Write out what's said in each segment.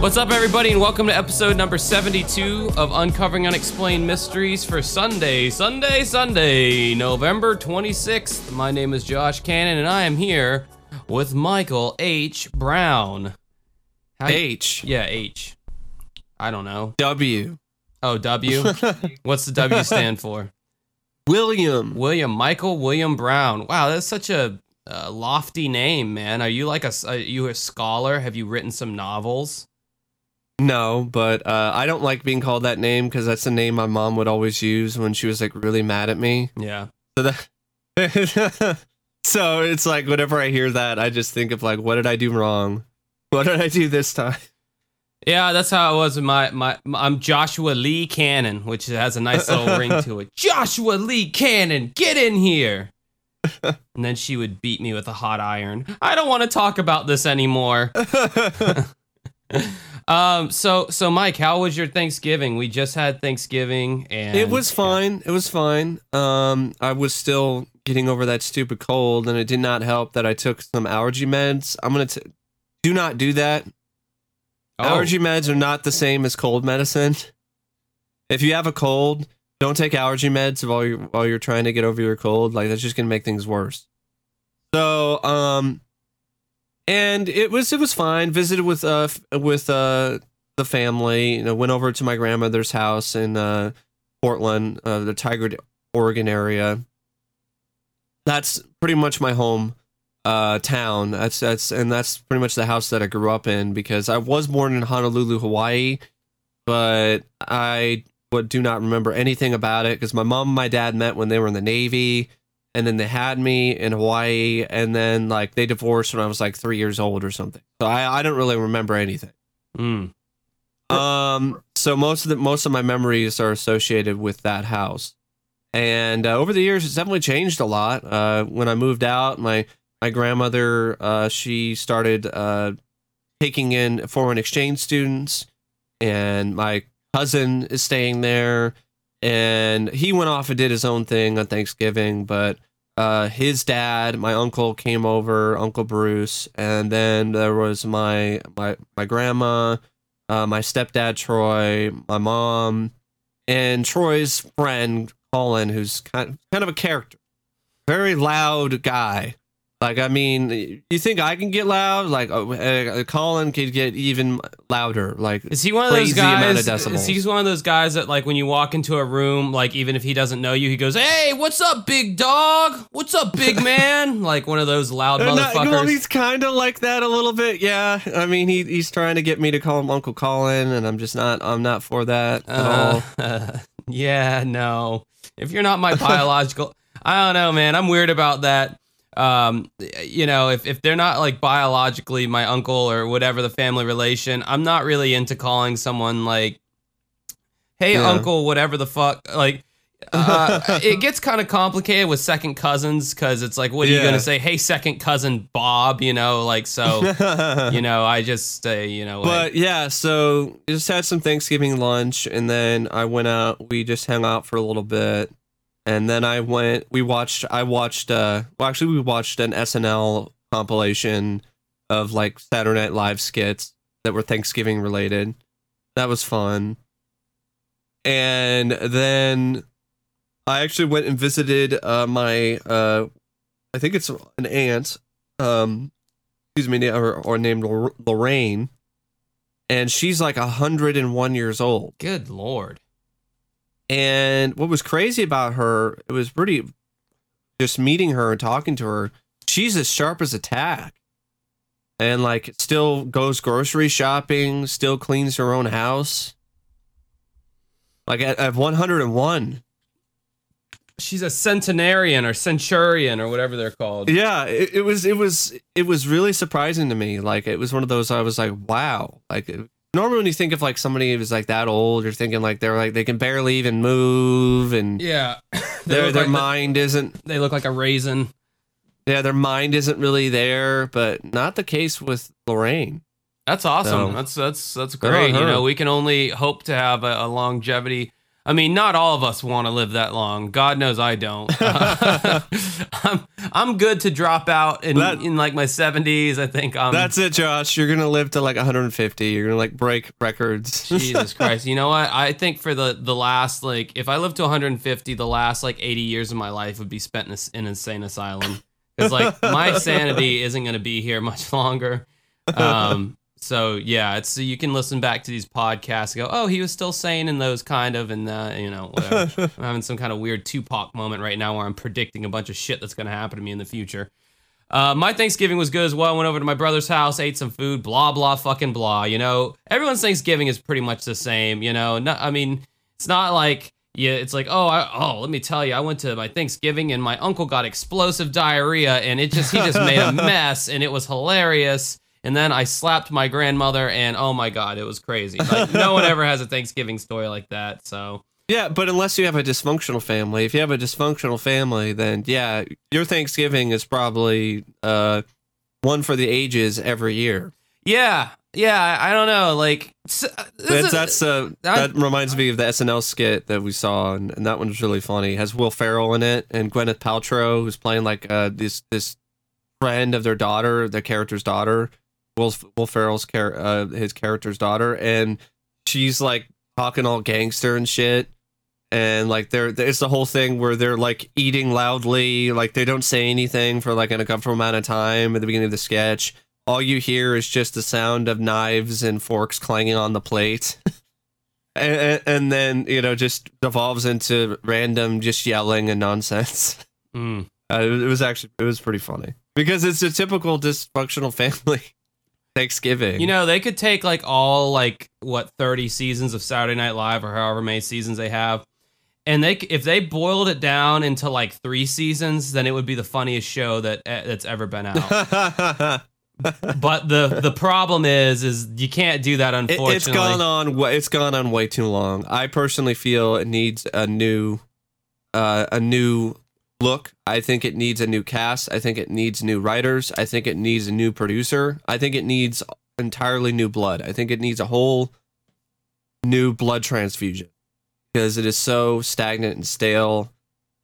What's up, everybody, and welcome to episode number 72 of Uncovering Unexplained Mysteries for Sunday, Sunday, Sunday, November 26th. My name is Josh Cannon, and I am here with Michael H. Brown. How- H Yeah, H. I don't know. W Oh, W? What's the W stand for? William. William Michael William Brown. Wow, that's such a, uh lofty name, man. Are you like a are you a scholar? Have you written some novels? No, but uh, I don't like being called that name because that's the name my mom would always use when she was like really mad at me. Yeah. So that. so it's like whenever I hear that, I just think of like, what did I do wrong? What did I do this time? Yeah, that's how it was. with My, my my I'm Joshua Lee Cannon, which has a nice little ring to it. Joshua Lee Cannon, get in here. and then she would beat me with a hot iron. I don't want to talk about this anymore. um so so Mike, how was your Thanksgiving? We just had Thanksgiving and it was fine. It was fine. Um, I was still getting over that stupid cold, and it did not help that I took some allergy meds. I'm gonna t- do not do that. Oh, Allergy meds are not the same as cold medicine. If you have a cold, don't take allergy meds while you're while you're trying to get over your cold. Like that's just gonna make things worse. So, um, and it was it was fine. Visited with uh with uh the family. You know, went over to my grandmother's house in uh Portland, uh, the Tigard, Oregon area. That's pretty much my home uh town. That's that's and that's pretty much the house that I grew up in because I was born in Honolulu, Hawaii, but I would do not remember anything about it because my mom and my dad met when they were in the Navy and then they had me in Hawaii and then like they divorced when I was like three years old or something. So I, I don't really remember anything. Mm. Um, so most of the most of my memories are associated with that house, and uh, over the years, it's definitely changed a lot. Uh, when I moved out, my my grandmother uh, she started uh, taking in foreign exchange students, and my cousin is staying there, and he went off and did his own thing on Thanksgiving, but. Uh, his dad, my uncle came over, Uncle Bruce, and then there was my my my grandma, uh, my stepdad Troy, my mom, and Troy's friend Colin, who's kind kind of a character, very loud guy. Like I mean, you think I can get loud? Like uh, uh, Colin could get even louder. Like Is he one of those amount of guys? Is decibels. he one of those guys that like when you walk into a room, like even if he doesn't know you, he goes, "Hey, what's up, big dog? What's up, big man?" like one of those loud Uh, not- motherfuckers. well, he's kind of like that a little bit. Yeah, I mean, he he's trying to get me to call him Uncle Colin, and I'm just not. I'm not for that at all. Uh, yeah, no. If you're not my biological, I don't know, man. I'm weird about that. Um, you know, if if they're not like biologically my uncle or whatever the family relation, I'm not really into calling someone like, "Hey, Yeah. uncle," whatever the fuck. Like, uh, it gets kind of complicated with second cousins because it's like, what are you gonna say? Hey, second cousin Bob, you know, like so. you know, I just say, you know, like, But yeah, so just had some Thanksgiving lunch, and then I went out. We just hung out for a little bit, and then I went. We watched. I watched. uh Well, actually, we watched an SNL compilation of like Saturday Night Live skits that were Thanksgiving related. That was fun. And then I actually went and visited uh my uh I think it's an aunt um excuse me or, or named Lorraine and she's like 101 years old good lord. And what was crazy about her it was pretty just meeting her and talking to her she's as sharp as a tack. And like still goes grocery shopping still cleans her own house. Like at, at 101 She's a centenarian or centurion or whatever they're called. yeah it, it was it was it was really surprising to me. Like it was one of those i was like wow. Like normally when you think of like somebody who's like that old you're thinking like they're like they can barely even move and Yeah. Their their like the- mind isn't they look like a raisin. yeah their mind isn't really there but not the case with lorraine That's awesome. So- that's that's that's great. You know, we can only hope to have a, a longevity I mean, not all of us want to live that long. God knows I don't. Uh, I'm I'm good to drop out in That- in like my 70s. I think I'm. That's it, Josh. You're gonna live to like 150. You're gonna like break records. Jesus Christ. You know what? I think for the the last like if I live to 150, the last like 80 years of my life would be spent in a, in an insane asylum cuz like my sanity isn't going to be here much longer. Um so yeah, it's so you can listen back to these podcasts and go, "Oh, he was still sane in those kind of and uh, you know, whatever." I'm having some kind of weird Tupac moment right now where I'm predicting a bunch of shit that's going to happen to me in the future. Uh, my Thanksgiving was good as well. I went over to my brother's house, ate some food, blah blah fucking blah. You know, everyone's Thanksgiving is pretty much the same. You know, no, I mean, it's not like yeah, it's like oh, I, oh, let me tell you, I went to my Thanksgiving and my uncle got explosive diarrhea and it just he just made a mess and it was hilarious. And then I slapped my grandmother and oh my god, it was crazy. Like no one ever has a Thanksgiving story like that. So yeah, but unless you have a dysfunctional family, if you have a dysfunctional family, then yeah, your Thanksgiving is probably uh one for the ages every year. yeah, yeah, I, don't know, like uh, That's that's uh, I- that reminds me of the SNL skit that we saw, and, and that one was really funny. It has Will Ferrell in it, and Gwyneth Paltrow, who's playing like uh, this this friend of their daughter, their character's daughter, Will Will Ferrell's char- uh, his character's daughter, and she's like talking all gangster and shit. And like there, there's the whole thing where they're like eating loudly, like they don't say anything for like an uncomfortable amount of time at the beginning of the sketch all you hear is just the sound of knives and forks clanging on the plate. and, and- and then, you know, just devolves into random just yelling and nonsense. Mm. Uh, it was actually, it was pretty funny because it's a typical dysfunctional family Thanksgiving. You know, they could take like all like what 30 seasons of Saturday Night Live or however many seasons they have. And they if they boiled it down into like 3 seasons, then it would be the funniest show that eh, that's ever been out. but the the problem is is you can't do that unfortunately. it's gone on. It's gone on way too long. I personally feel it needs a new, uh, a new look. I think it needs a new cast. I think it needs new writers. I think it needs a new producer. I think it needs entirely new blood. I think it needs a whole new blood transfusion because it is so stagnant and stale.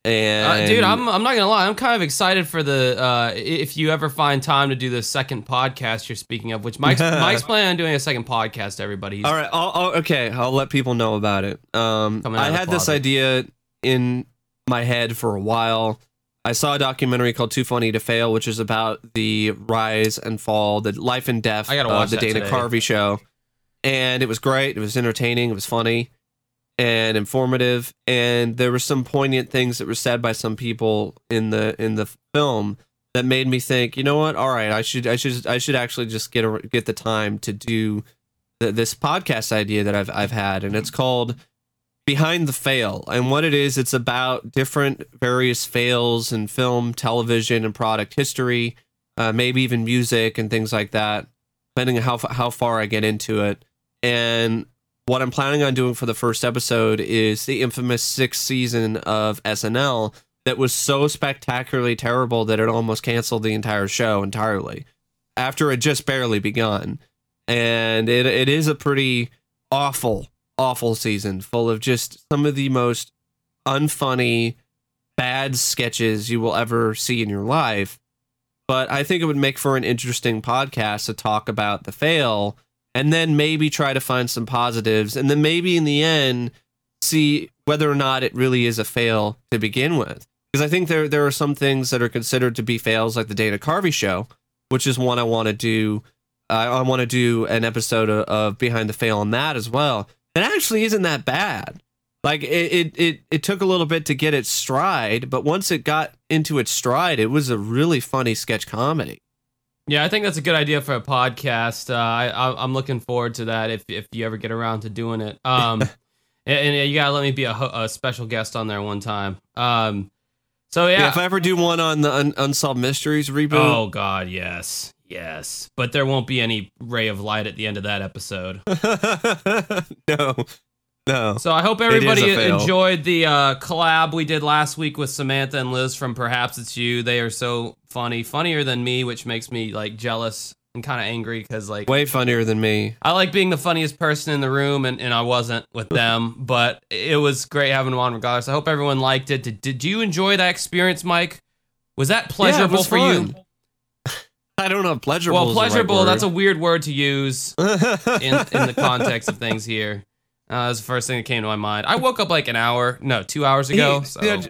And Uh, dude, I'm I'm not gonna lie. I'm kind of excited for the uh, if you ever find time to do the second podcast you're speaking of, which Mike's Mike's planning on doing a second podcast. Everybody, He's- All right. I'll, I'll, okay. I'll let people know about it. Um, I had this idea in my head for a while. I saw a documentary called Too Funny to Fail, which is about the rise and fall, the life and death I gotta of watch the that Dana today. Carvey show. And it was great. It was entertaining. It was funny and informative. And there were some poignant things that were said by some people in the in the film that made me think, you know what? All right, I should I should I should actually just get a, get the time to do th- this podcast idea that I've I've had, and it's called Behind the Fail. And what it is, it's about different various fails in film, television, and product history, uh, maybe even music and things like that, depending on how how far I get into it. And what I'm planning on doing for the first episode is the infamous sixth season of SNL that was so spectacularly terrible that it almost canceled the entire show entirely after it just barely begun. And it it is a pretty awful, awful season full of just some of the most unfunny, bad sketches you will ever see in your life. But I think it would make for an interesting podcast to talk about the fail and then maybe try to find some positives and then maybe in the end see whether or not it really is a fail to begin with. Because I think there there are some things that are considered to be fails, like the Dana Carvey show, which is one I want to do. I I want to do an episode of, of Behind the Fail on that as well. It actually isn't that bad. Like it, it, it, it took a little bit to get its stride, but once it got into its stride, it was a really funny sketch comedy. Yeah, I think that's a good idea for a podcast. Uh, I, I'm looking forward to that if if you ever get around to doing it. Um, and, and you gotta let me be a, a special guest on there one time. Um, so Yeah. yeah. if I ever do one on the Un- Unsolved Mysteries reboot, oh God, yes, yes. But there won't be any ray of light at the end of that episode. no, no. So I hope everybody enjoyed the uh, collab we did last week with Samantha and Liz from Perhaps It's You. They are so funny, funnier than me, which makes me like jealous and kind of angry because like Way funnier than me. I like being the funniest person in the room, and, and I wasn't with them, but it was great having them on regardless. I hope everyone liked it. Did, did you enjoy that experience, Mike? Was that pleasurable was for you? I don't know. Pleasurable. Well, the right pleasurable, that's a weird word to use in, in the context of things here. Uh, that's the first thing that came to my mind. I woke up like an hour, no, two hours ago. So. yeah,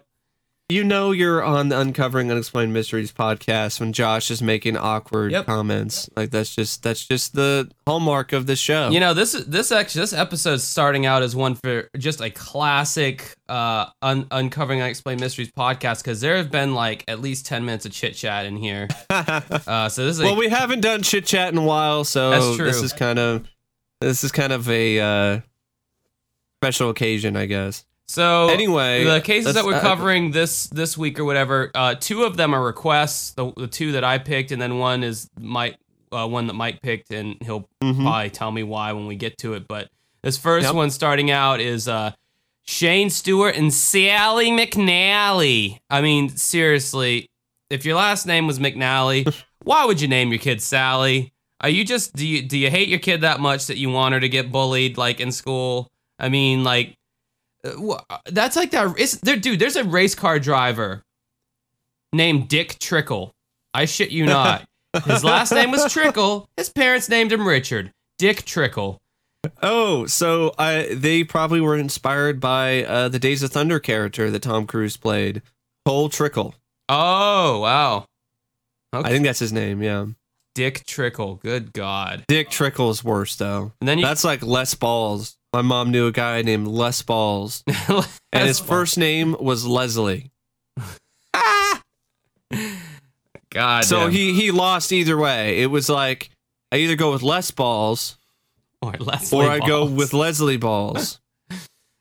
you know you're on the Uncovering Unexplained Mysteries podcast when Josh is making awkward Yep. comments. Like that's just that's just the hallmark of the show. You know, this this actually this episode's starting out as one for just a classic uh un- uncovering unexplained mysteries podcast because there have been like at least 10 minutes of chit chat in here. Uh so this is well, a, we haven't done chit chat in a while, so this is kind of this is kind of a uh, special occasion, I guess. So Anyway, the cases that we're uh, covering this this week or whatever, uh two of them are requests, the, the two that I picked and then one is Mike uh, one that Mike picked and he'll mhm. probably tell me why when we get to it. But this first Yep. one starting out is uh, Shane Stewart and Sally McNally. I mean, seriously, if your last name was McNally, why would you name your kid Sally? Are you just do you do you hate your kid that much that you want her to get bullied like in school? I mean, like Uh, uh, that's like that. It's there, dude. There's a race car driver named Dick Trickle. I shit you not. His last name was Trickle. His parents named him Richard. Dick Trickle. Oh, so I they probably were inspired by uh, the Days of Thunder character that Tom Cruise played, Cole Trickle. Oh, wow. Okay. I think that's his name. Yeah, Dick Trickle. Good God. Dick Trickle's worse though. And then you. That's like less Balls. My mom knew a guy named Les Balls, and his first name was Leslie. God. So damn. he he lost either way. It was like I either go with Les Balls or Leslie or I go Balls. with Leslie Balls.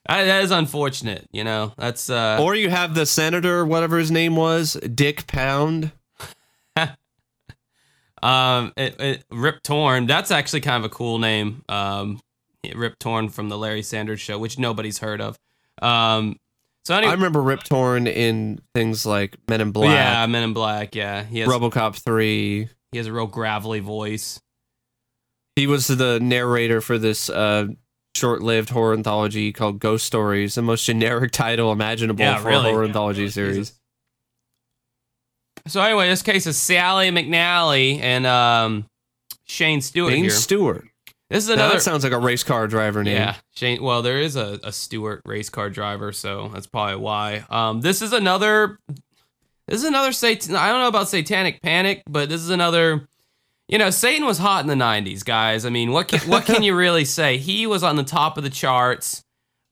I, that is unfortunate. You know, that's uh. or you have the senator, whatever his name was, Dick Pound. Um, it, it, Rip Torn. That's actually kind of a cool name. Um, Rip Torn from the Larry Sanders Show, which nobody's heard of. Um, so I remember Rip Torn in things like Men in Black, yeah, Men in Black. Yeah, he has RoboCop 3. he has a real gravelly voice. He was the narrator for this uh, short-lived horror anthology called Ghost Stories, the most generic title imaginable Yeah, for really. a horror anthology series. Jesus. So anyway, this case is Sally McNally and um, Shane Stewart Shane. Stewart. This is Now, another. that sounds like a race car driver name. Yeah, Shane. Well, there is a, a Stewart race car driver, so that's probably why. Um, this is another. This is another Satan. I don't know about Satanic Panic, but this is another. You know, Satan was hot in the '90s, guys. I mean, what can, what can you really say? He was on the top of the charts.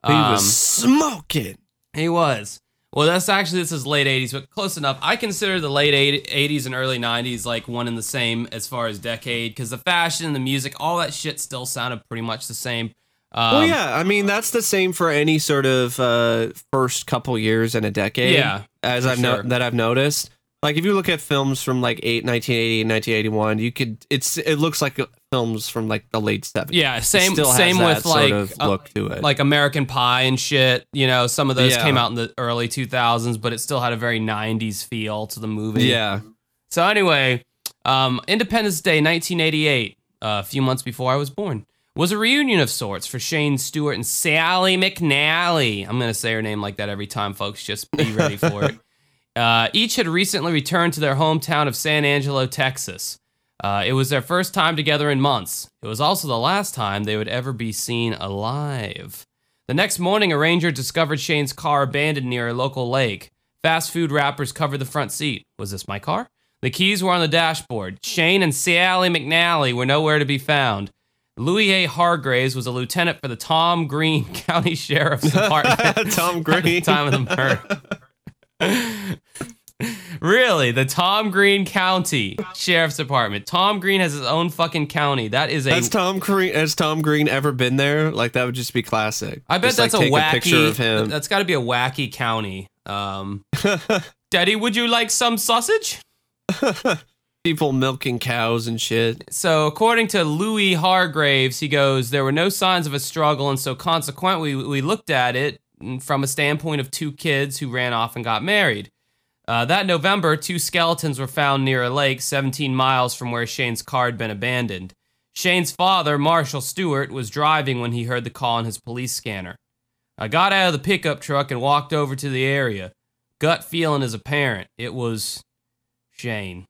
He Um, was smoking. He was. Well, that's actually this is late '80s, but close enough. I consider the late '80s and early '90s like one and the same as far as decade, because the fashion, the music, all that shit still sounded pretty much the same. Um, well, yeah. I mean, that's the same for any sort of uh, first couple years in a decade. Yeah, as I've no- that I've noticed. Like if you look at films from like eight, 1980 and 1981, you could it's it looks like films from like the late 70s. Yeah, same same with sort like of uh, look to it. like American Pie and shit. You know, some of those Yeah. came out in the early 2000s, but it still had a very 90s feel to the movie. yeah. So anyway, um, Independence Day 1988, uh, a few months before I was born, was a reunion of sorts for Shane Stewart and Sally McNally. I'm gonna say her name like that every time, folks. Just be ready for it. Uh, each had recently returned to their hometown of San Angelo, Texas. Uh, it was their first time together in months. It was also the last time they would ever be seen alive. The next morning, a ranger discovered Shane's car abandoned near a local lake. Fast food wrappers covered the front seat. Was this my car? The keys were on the dashboard. Shane and Sally McNally were nowhere to be found. Louis A. Hargraves was a lieutenant for the Tom Green County Sheriff's Department. Tom at Green. the time of the murder. Really, the Tom Green County Sheriff's Department. Tom Green has his own fucking county. That is a. Has Tom Green has Tom Green ever been there? Like that would just be classic. I bet Just, that's like, a wacky. a picture of him. That's got to be a wacky county. Um, Daddy, would you like some sausage? People milking cows and shit. So, according to Louis Hargraves, he goes, There were no signs of a struggle, and so consequently, we looked at it from a standpoint of two kids who ran off and got married. Uh, that November, two skeletons were found near a lake 17 miles from where Shane's car had been abandoned. Shane's father, Marshall Stewart, was driving when he heard the call on his police scanner. I got out of the pickup truck and walked over to the area. Gut feeling is apparent. It was Shane,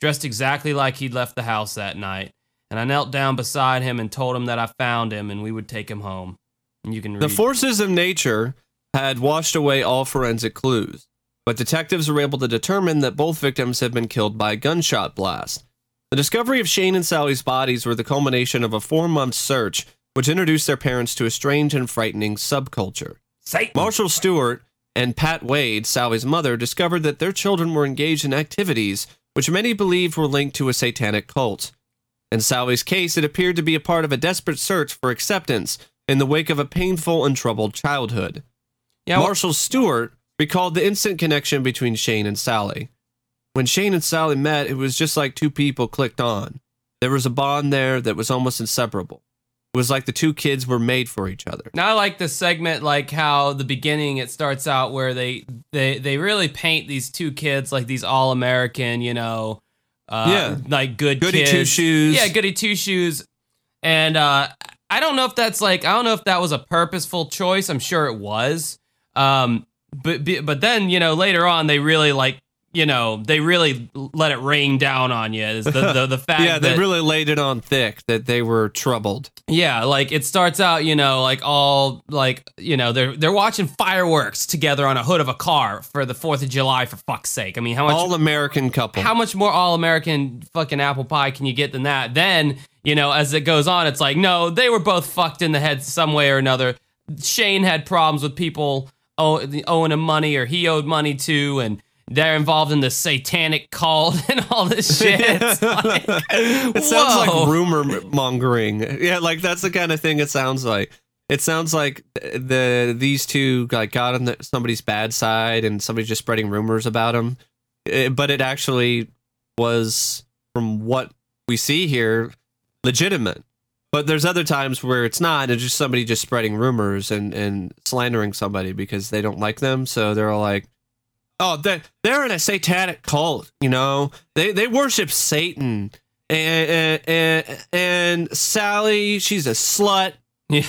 dressed exactly like he'd left the house that night. And I knelt down beside him and told him that I found him and we would take him home. And you can read. The forces of nature had washed away all forensic clues, but detectives were able to determine that both victims had been killed by a gunshot blast. The discovery of Shane and Sally's bodies were the culmination of a four month search, which introduced their parents to a strange and frightening subculture. Satan. Marshall Stewart and Pat Wade, Sally's mother, discovered that their children were engaged in activities which many believed were linked to a satanic cult. In Sally's case, it appeared to be a part of a desperate search for acceptance in the wake of a painful and troubled childhood. yeah, Marshall Stewart recalled the instant connection between Shane and Sally. When Shane and Sally met, it was just like two people clicked on. There was a bond there that was almost inseparable. It was like the two kids were made for each other. Now I like the segment, like how the beginning it starts out where they they they really paint these two kids like these all American, you know, uh, Yeah. like good Goody kids. two shoes. Yeah, goody two shoes. And uh, I don't know if that's like I don't know if that was a purposeful choice. I'm sure it was. Um, but but then you know later on they really like you know they really let it rain down on you. Is the the, the fact Yeah, they that really laid it on thick that they were troubled. yeah, like it starts out, you know, like all like you know they're they're watching fireworks together on a hood of a car for the Fourth of July. For fuck's sake, I mean, how much All American couple. how much more all American fucking apple pie can you get than that? Then you know, as it goes on, it's like no, they were both fucked in the head some way or another. Shane had problems with people owe, owing him money or he owed money to, and they're involved in the satanic cult and all this shit. It's like, it sounds like rumor mongering. Yeah, like that's the kind of thing it sounds like. It sounds like the these two like got on the, somebody's bad side and somebody's just spreading rumors about them. Eh, But it actually was, from what we see here, legitimate. But there's other times where it's not. It's just somebody just spreading rumors and, and slandering somebody because they don't like them. So they're all like, oh, they're, they're in a satanic cult, you know? They, they worship Satan. And, and, and, and Sally, she's a slut. Yeah.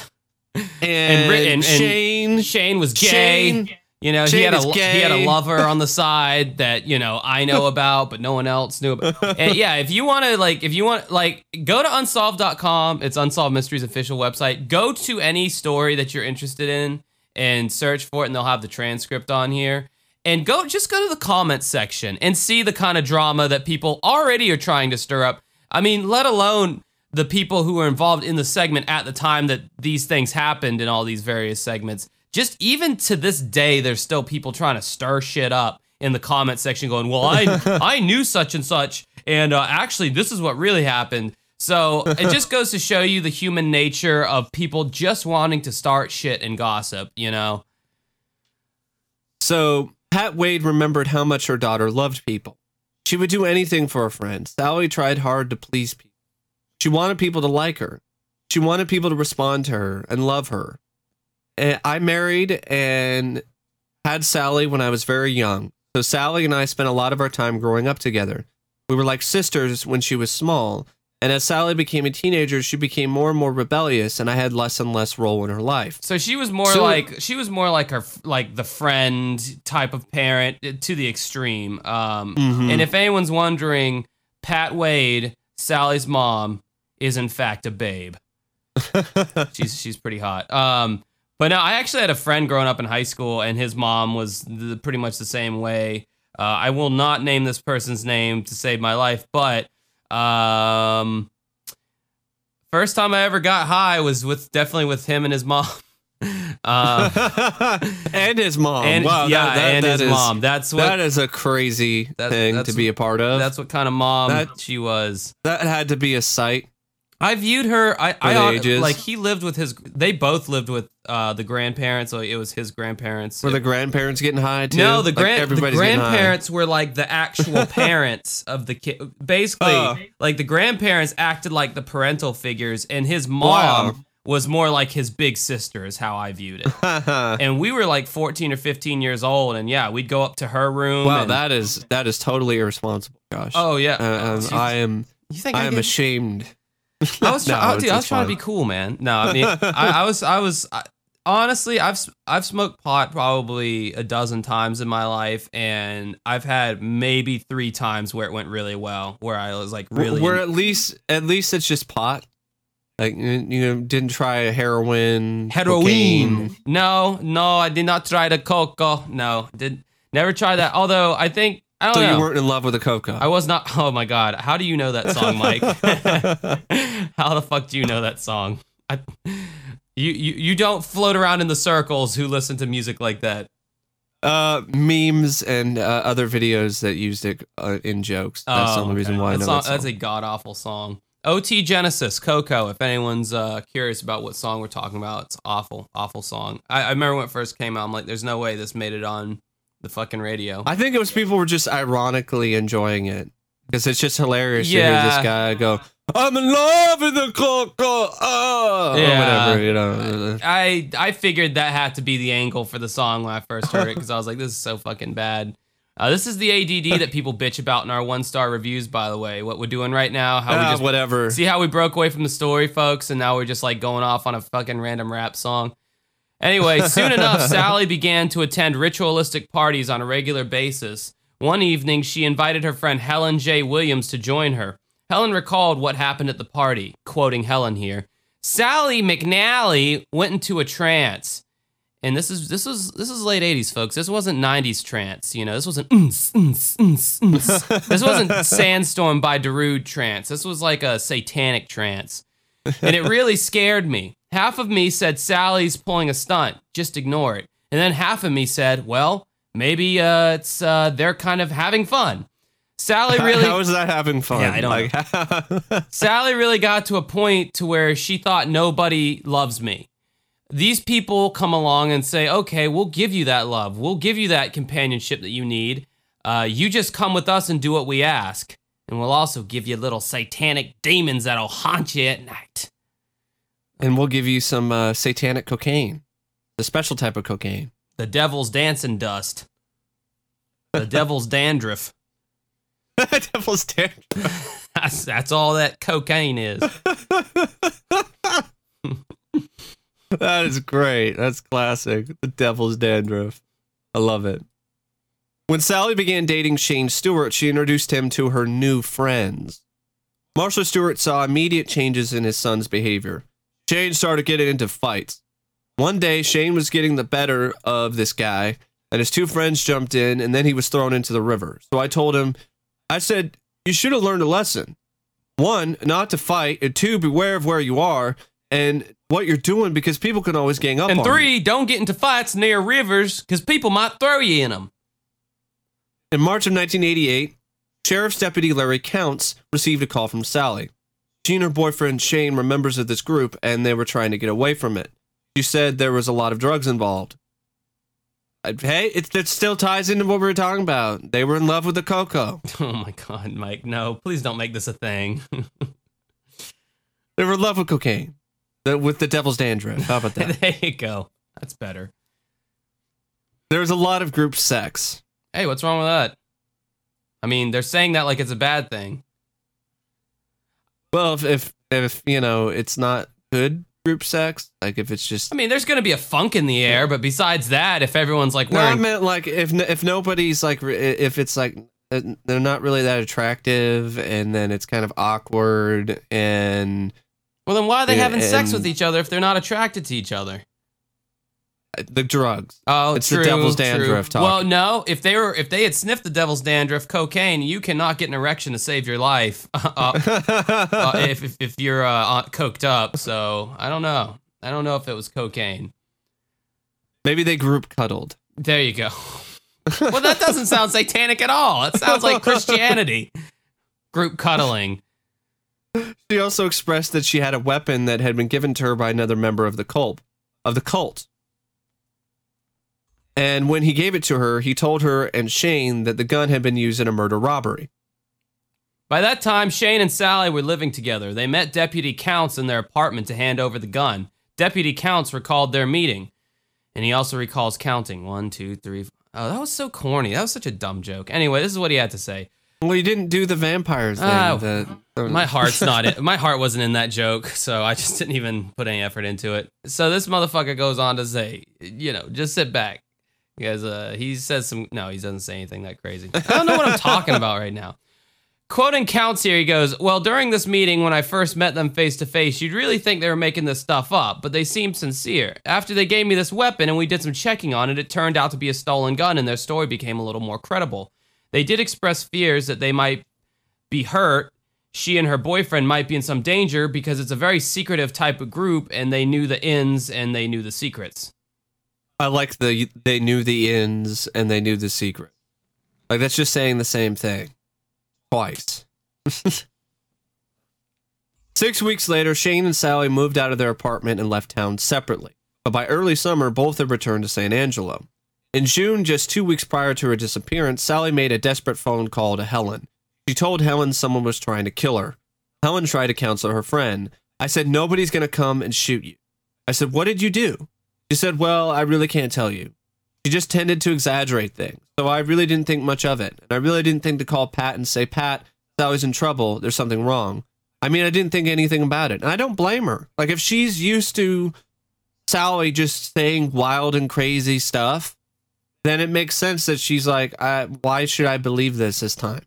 And, and- and Shane, Shane was gay. Shane, You know, he had a he had a lover on the side that you know I know about, but no one else knew about. And yeah, if you want to like, if you want like, go to unsolved.com. It's Unsolved Mysteries official website. Go to any story that you're interested in and search for it, and they'll have the transcript on here. And go just go to the comments section and see the kind of drama that people already are trying to stir up. I mean, let alone the people who were involved in the segment at the time that these things happened in all these various segments. Just even to this day, there's still people trying to stir shit up in the comment section, going, "Well, I I knew such and such, and uh, actually, this is what really happened." So it just goes to show you the human nature of people just wanting to start shit and gossip. You know? So Pat Wade remembered how much her daughter loved people. She would do anything for a friend. Sally tried hard to please people. She wanted people to like her. She wanted people to respond to her and love her. And I married and had Sally when I was very young. So Sally and I spent a lot of our time growing up together. We were like sisters when she was small. And as Sally became a teenager, she became more and more rebellious, and I had less and less role in her life. So she was more So- like she was more like her like the friend type of parent uh, to the extreme. Um, Mhm. And if anyone's wondering, Pat Wade, Sally's mom, is in fact a babe. she's she's pretty hot. Um, but no, I actually had a friend growing up in high school, and his mom was the, pretty much the same way. Uh, I will not name this person's name to save my life, but um, first time I ever got high was with definitely with him and his mom. um, and his mom. and wow, yeah, that, that, and that his is- mom. That's what that is a crazy That- thing to be a part of. that's what kind of mom That- she was. that had to be a sight. I viewed her. I, I the ages. like he lived with his. They both lived with uh, the grandparents. So it was his grandparents. Were the grandparents getting high too? no, the Like, the everybody's getting high. grandparents were like the actual parents of the kid. Basically, Oh. like the grandparents acted like the parental figures, and his mom Wow. was more like his big sister, is how I viewed it. and we were like 14 or 15 years old, and yeah, we'd go up to her room. and- that is that is totally irresponsible, Gosh. oh yeah. Uh, um, I am you think I I, am ashamed. I was, No, try- dude, I was trying to be cool, man. No, I mean, I, I was, I was, I, honestly, I've, I've smoked pot probably a dozen times in my life, and I've had maybe three times where it went really well, where I was like really. We're at least at least it's just pot. Like you know, didn't try a heroin, Heroin. cocaine. No, no, I did not try the cocoa. No, did never try that. Although I think I don't So know. you weren't in love with a cocoa. I was not. Oh my god, how do you know that song, Mike? how the fuck do you know that song? I, you, you you don't float around in the circles who listen to music like that. uh, memes and uh, other videos that used it uh, in jokes. That's the Oh, only reason okay. why I know not- that That's a god awful song. OT Genesis, Coco. If anyone's uh, curious about what song we're talking about, it's awful, awful song. I, I remember when it first came out. I'm like, there's no way this made it on the fucking radio. I think it was people were just ironically enjoying it because it's just hilarious to hear this guy go, "I'm in love with the cocoa," oh, Yeah. whatever. You know, I I figured that had to be the angle for the song when I first heard it because I was like, this is so fucking bad. Uh, this is the ADD that people bitch about in our one star reviews, by the way. What we're doing right now, how we Ah, just whatever. see how we broke away from the story, folks, and now we're just like going off on a fucking random rap song. Anyway, soon enough, Sally began to attend ritualistic parties on a regular basis. One evening, she invited her friend Helen J. Williams to join her. Helen recalled what happened at the party, quoting Helen here. Sally McNally went into a trance. And this is this was this was late 80s, folks. This wasn't 90s trance, you know. This wasn't "Uns, uns, uns, uns." this wasn't Sandstorm by Darude trance. This was like a satanic trance. And it really scared me. Half of me said Sally's pulling a stunt, just ignore it. And then half of me said, well, maybe uh, it's uh, they're kind of having fun. Sally really How is that having fun? Yeah, I don't like, Sally really got to a point to where she thought nobody loves me. These people come along and say, "Okay, we'll give you that love. We'll give you that companionship that you need. Uh, you just come with us and do what we ask, and we'll also give you little satanic demons that'll haunt you at night." And we'll give you some uh, satanic cocaine, the special type of cocaine. The devil's dancing dust. The devil's dandruff. Devil's dandruff. That's, that's all that cocaine is. That is great. That's classic. The devil's dandruff. I love it. When Sally began dating Shane Stewart, she introduced him to her new friends. Marshall Stewart saw immediate changes in his son's behavior. Shane started getting into fights. One day, Shane was getting the better of this guy, and his two friends jumped in, and then he was thrown into the river. So I told him, I said, You should have learned a lesson. One, not to fight, and two, beware of where you are and what you're doing because people can always gang up And on you. three, don't get into fights near rivers because people might throw you in them. In March of 1988, Sheriff's Deputy Larry Counts received a call from Sally. She and her boyfriend Shane were members of this group and they were trying to get away from it. She said there was a lot of drugs involved. Uh, Hey, it, that still ties into what we were talking about. They were in love with the cocoa. Oh my god, Mike, no, please don't make this a thing. They were in love with cocaine. The, with the devil's dandruff. How about that? there you go. That's better. there was a lot of group sex. Hey, what's wrong with that? I mean, they're saying that like it's a bad thing. Well, if, if, if you know, it's not good group sex, like if it's just I mean, there's gonna be a funk in the air, but besides that, if everyone's like No, I wearing meant like if if nobody's like re- if it's like uh, they're not really that attractive, and then it's kind of awkward, and well, then why are they having sex with each other if they're not attracted to each other? Uh, the drugs. Oh, It's the true, devil's true. dandruff talk. Well, no, if they were if they had sniffed the devil's dandruff cocaine, you cannot get an erection to save your life. uh, uh, if, if if you're uh, uh, coked up. So I don't know. I don't know if it was cocaine. Maybe they group cuddled. There you go. well, that doesn't sound satanic at all. It sounds like Christianity. Group cuddling. She also expressed that she had a weapon that had been given to her by another member of the cult. Of the cult. And when he gave it to her, he told her and Shane that the gun had been used in a murder robbery. By that time, Shane and Sally were living together. They met Deputy Counts in their apartment to hand over the gun. Deputy Counts recalled their meeting, and he also recalls counting one, two, three. Oh, that was so corny. That was such a dumb joke. Anyway, this is what he had to say. Well, you didn't do the vampires thing. Oh, the, the- My heart's not in, my heart wasn't in that joke, so I just didn't even put any effort into it. So this motherfucker goes on to say, you know, just sit back. Because uh, he says some no, he doesn't say anything that crazy. I don't know what I'm talking about right now. Quoting counts here, he goes, Well, during this meeting, when I first met them face to face, you'd really think they were making this stuff up, but they seemed sincere. After they gave me this weapon and we did some checking on it, it turned out to be a stolen gun and their story became a little more credible. They did express fears that they might be hurt. She and her boyfriend might be in some danger because it's a very secretive type of group and they knew the ins and they knew the secrets. I like the they knew the ins and they knew the secret. Like that's just saying the same thing twice. Six weeks later, Shane and Sally moved out of their apartment and left town separately. But by early summer, both had returned to San Angelo. In June, just two weeks prior to her disappearance, Sally made a desperate phone call to Helen. She told Helen someone was trying to kill her. Helen tried to counsel her friend. I said, Nobody's going to come and shoot you. I said, What did you do? She said, Well, I really can't tell you. She just tended to exaggerate things. So I really didn't think much of it. And I really didn't think to call Pat and say, Pat, Sally's in trouble. There's something wrong. I mean, I didn't think anything about it. And I don't blame her. Like, if she's used to Sally just saying wild and crazy stuff, then it makes sense that she's like, I, why should I believe this this time?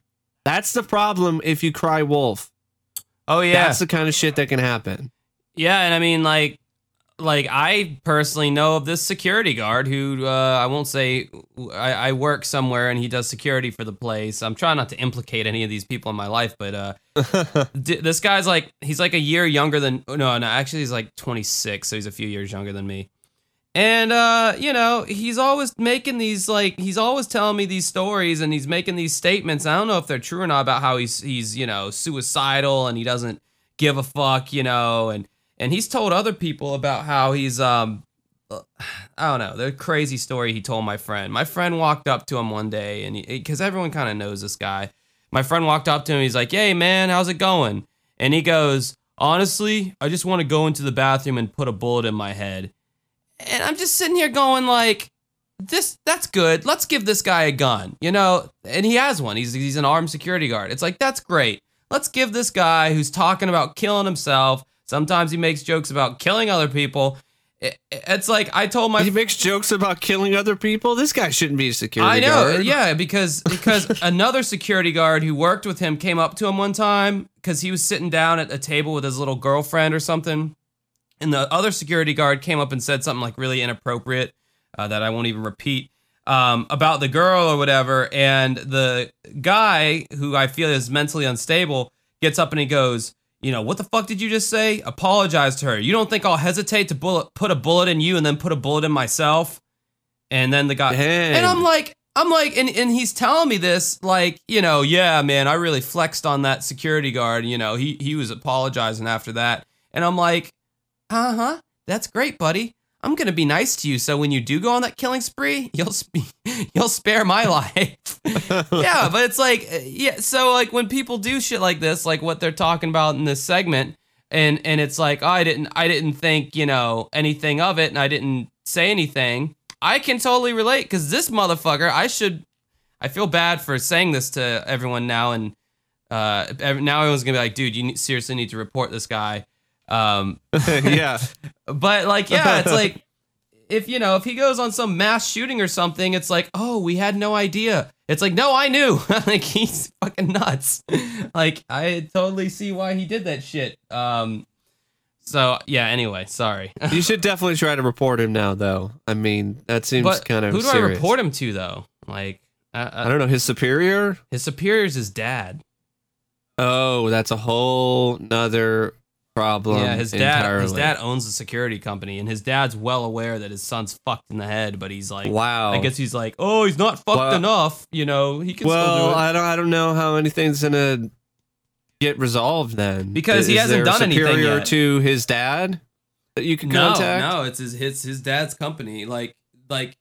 That's the problem if you cry wolf. Oh yeah. That's the kind of shit that can happen. Yeah, and I mean, like, like I personally know of this security guard who uh, I won't say I, I work somewhere and he does security for the place. I'm trying not to implicate any of these people in my life, but uh, d- this guy's like he's like a year younger than no, no, actually he's like 26, so he's a few years younger than me. And uh, you know, he's always making these like he's always telling me these stories and he's making these statements. I don't know if they're true or not about how he's he's, you know, suicidal and he doesn't give a fuck, you know, and and he's told other people about how he's um I don't know, the crazy story he told my friend. My friend walked up to him one day and because everyone kind of knows this guy. My friend walked up to him, he's like, "Hey man, how's it going?" And he goes, "Honestly, I just want to go into the bathroom and put a bullet in my head." And I'm just sitting here going like this that's good. Let's give this guy a gun. You know, and he has one. He's he's an armed security guard. It's like that's great. Let's give this guy who's talking about killing himself. Sometimes he makes jokes about killing other people. It, it's like I told my He makes jokes about killing other people. This guy shouldn't be a security guard. I know, guard. yeah, because because another security guard who worked with him came up to him one time because he was sitting down at a table with his little girlfriend or something, and the other security guard came up and said something like really inappropriate uh, that I won't even repeat um, about the girl or whatever, and the guy who I feel is mentally unstable gets up and he goes. You know, what the fuck did you just say? Apologize to her. You don't think I'll hesitate to bullet, put a bullet in you and then put a bullet in myself? And then the guy, Dang. and I'm like, I'm like, and, and he's telling me this, like, you know, yeah, man, I really flexed on that security guard. You know, he he was apologizing after that, and I'm like, uh huh, that's great, buddy. I'm gonna be nice to you, so when you do go on that killing spree, you'll sp- you'll spare my life. yeah, but it's like, uh, yeah, so like when people do shit like this, like what they're talking about in this segment, and and it's like, oh, I didn't I didn't think you know anything of it, and I didn't say anything. I can totally relate because this motherfucker, I should, I feel bad for saying this to everyone now, and uh, now everyone's gonna be like, dude, you seriously need to report this guy. Um, yeah. but like, yeah, it's like if you know if he goes on some mass shooting or something, it's like, oh, we had no idea. It's like, no, I knew. like he's fucking nuts. like I totally see why he did that shit. Um, so yeah. Anyway, sorry. You should definitely try to report him now, though. I mean, that seems but kind of who do I report him to though? Like, I uh, don't know. His superior? his superior's his dad. Oh, that's a whole nother problem. yeah, his dad. entirely. His dad owns a security company, and his dad's well aware that his son's fucked in the head. But he's like, Wow. I guess he's like, oh, he's not fucked Well- enough. You know, he can still well, do it. I don't. I don't know how anything's gonna get resolved then. Because he hasn't done anything superior yet. to his dad that you can no, contact. no, it's his, his his dad's company. Like, like,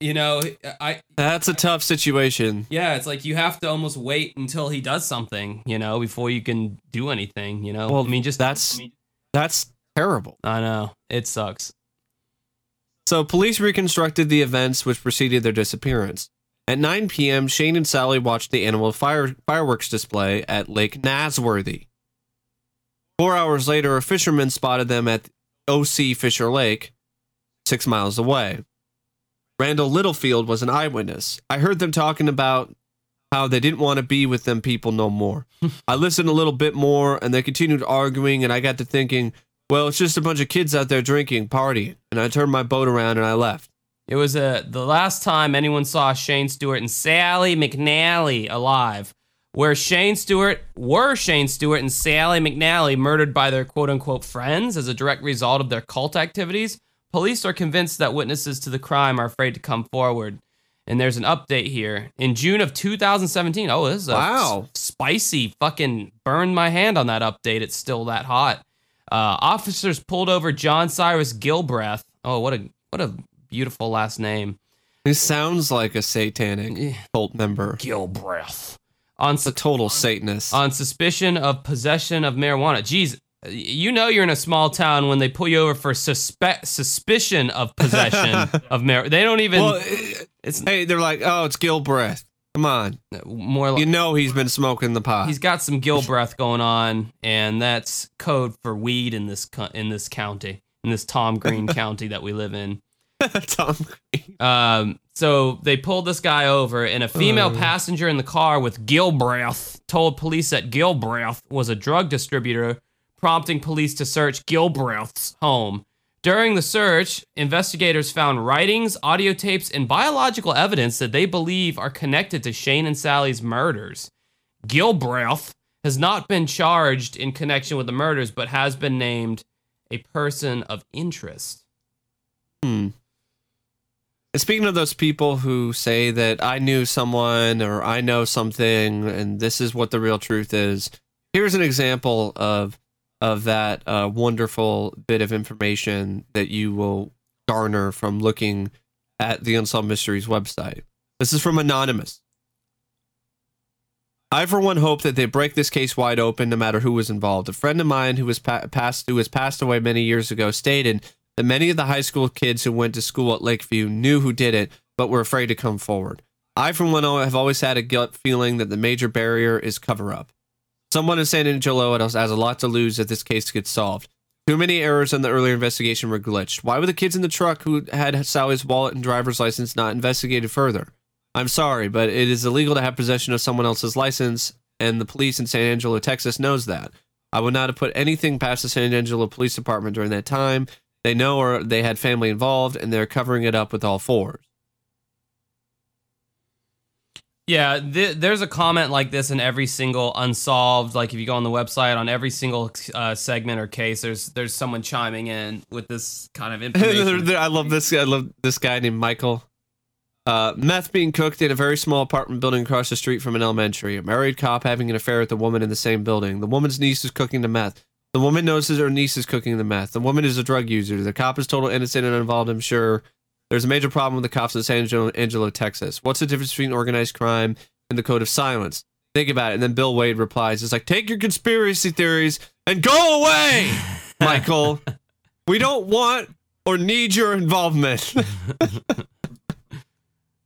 you know, I That's a tough situation. yeah, it's like you have to almost wait until he does something, you know, before you can do anything. You know, Well, I mean, just that's- That's terrible. I know it sucks. So police reconstructed the events which preceded their disappearance. At 9 p.m., Shane and Sally watched the annual fire, fireworks display at Lake Nasworthy. Four hours later, a fisherman spotted them at OC Fisher Lake, six miles away. Randall Littlefield was an eyewitness. I heard them talking about how they didn't want to be with them people no more. I listened a little bit more, and they continued arguing, and I got to thinking, well, it's just a bunch of kids out there drinking, partying. And I turned my boat around and I left. It was uh, the last time anyone saw Shane Stewart and Sally McNally alive, where Shane Stewart were Shane Stewart and Sally McNally murdered by their quote unquote friends as a direct result of their cult activities. Police are convinced that witnesses to the crime are afraid to come forward. And there's an update here. In June of 2017, oh, this is a Wow. s- spicy fucking burned my hand on that update. It's still that hot. Uh, officers pulled over John Cyrus Gilbreth. Oh, what a what a beautiful last name. He sounds like a satanic cult member. Gilbreth. On It's a total Satanist. on suspicion of possession of marijuana. Jeez, you know you're in a small town when they pull you over for suspect suspicion of possession of marijuana. They don't even. well, it's hey, they're like, oh, it's Gilbreth. Come on. more like You know he's been smoking the pot. he's got some gill breath going on, and that's code for weed in this co- in this county, in this Tom Green county that we live in. Tom Green. Um, so they pulled this guy over, and a female Uh. passenger in the car with Gilbreth told police that Gilbreth was a drug distributor, prompting police to search Gilbreth's home. During the search, investigators found writings, audio tapes, and biological evidence that they believe are connected to Shane and Sally's murders. Gilbreth has not been charged in connection with the murders, but has been named a person of interest. Hmm. Speaking of those people who say that I knew someone or I know something and this is what the real truth is, here's an example of of that uh, wonderful bit of information that you will garner from looking at the Unsolved Mysteries website. This is from Anonymous. I, for one, hope that they break this case wide open, no matter who was involved. A friend of mine who was pa- passed, who was passed away many years ago, stated that many of the high school kids who went to school at Lakeview knew who did it, but were afraid to come forward. I, for one, have always had a gut feeling that the major barrier is cover up. Someone in San Angelo has a lot to lose if this case gets solved. Too many errors in the earlier investigation were glitched. Why were the kids in the truck who had Sally's wallet and driver's license not investigated further? I'm sorry, but it is illegal to have possession of someone else's license, and the police in San Angelo, Texas knows that. I would not have put anything past the San Angelo Police Department during that time. They know or they had family involved, and they're covering it up with all fours. Yeah, th- there's a comment like this in every single unsolved. Like if you go on the website on every single uh, segment or case, there's there's someone chiming in with this kind of information. I love this. I love this guy named Michael. Uh, meth being cooked in a very small apartment building across the street from an elementary. A married cop having an affair with a woman in the same building. The woman's niece is cooking the meth. The woman notices her niece is cooking the meth. The woman is a drug user. The cop is total innocent and involved, I'm sure. There's a major problem with the cops in San Angelo, Angelo, Texas. What's the difference between organized crime and the code of silence? Think about it. And then Bill Wade replies, It's like, take your conspiracy theories and go away, Michael. we don't want or need your involvement.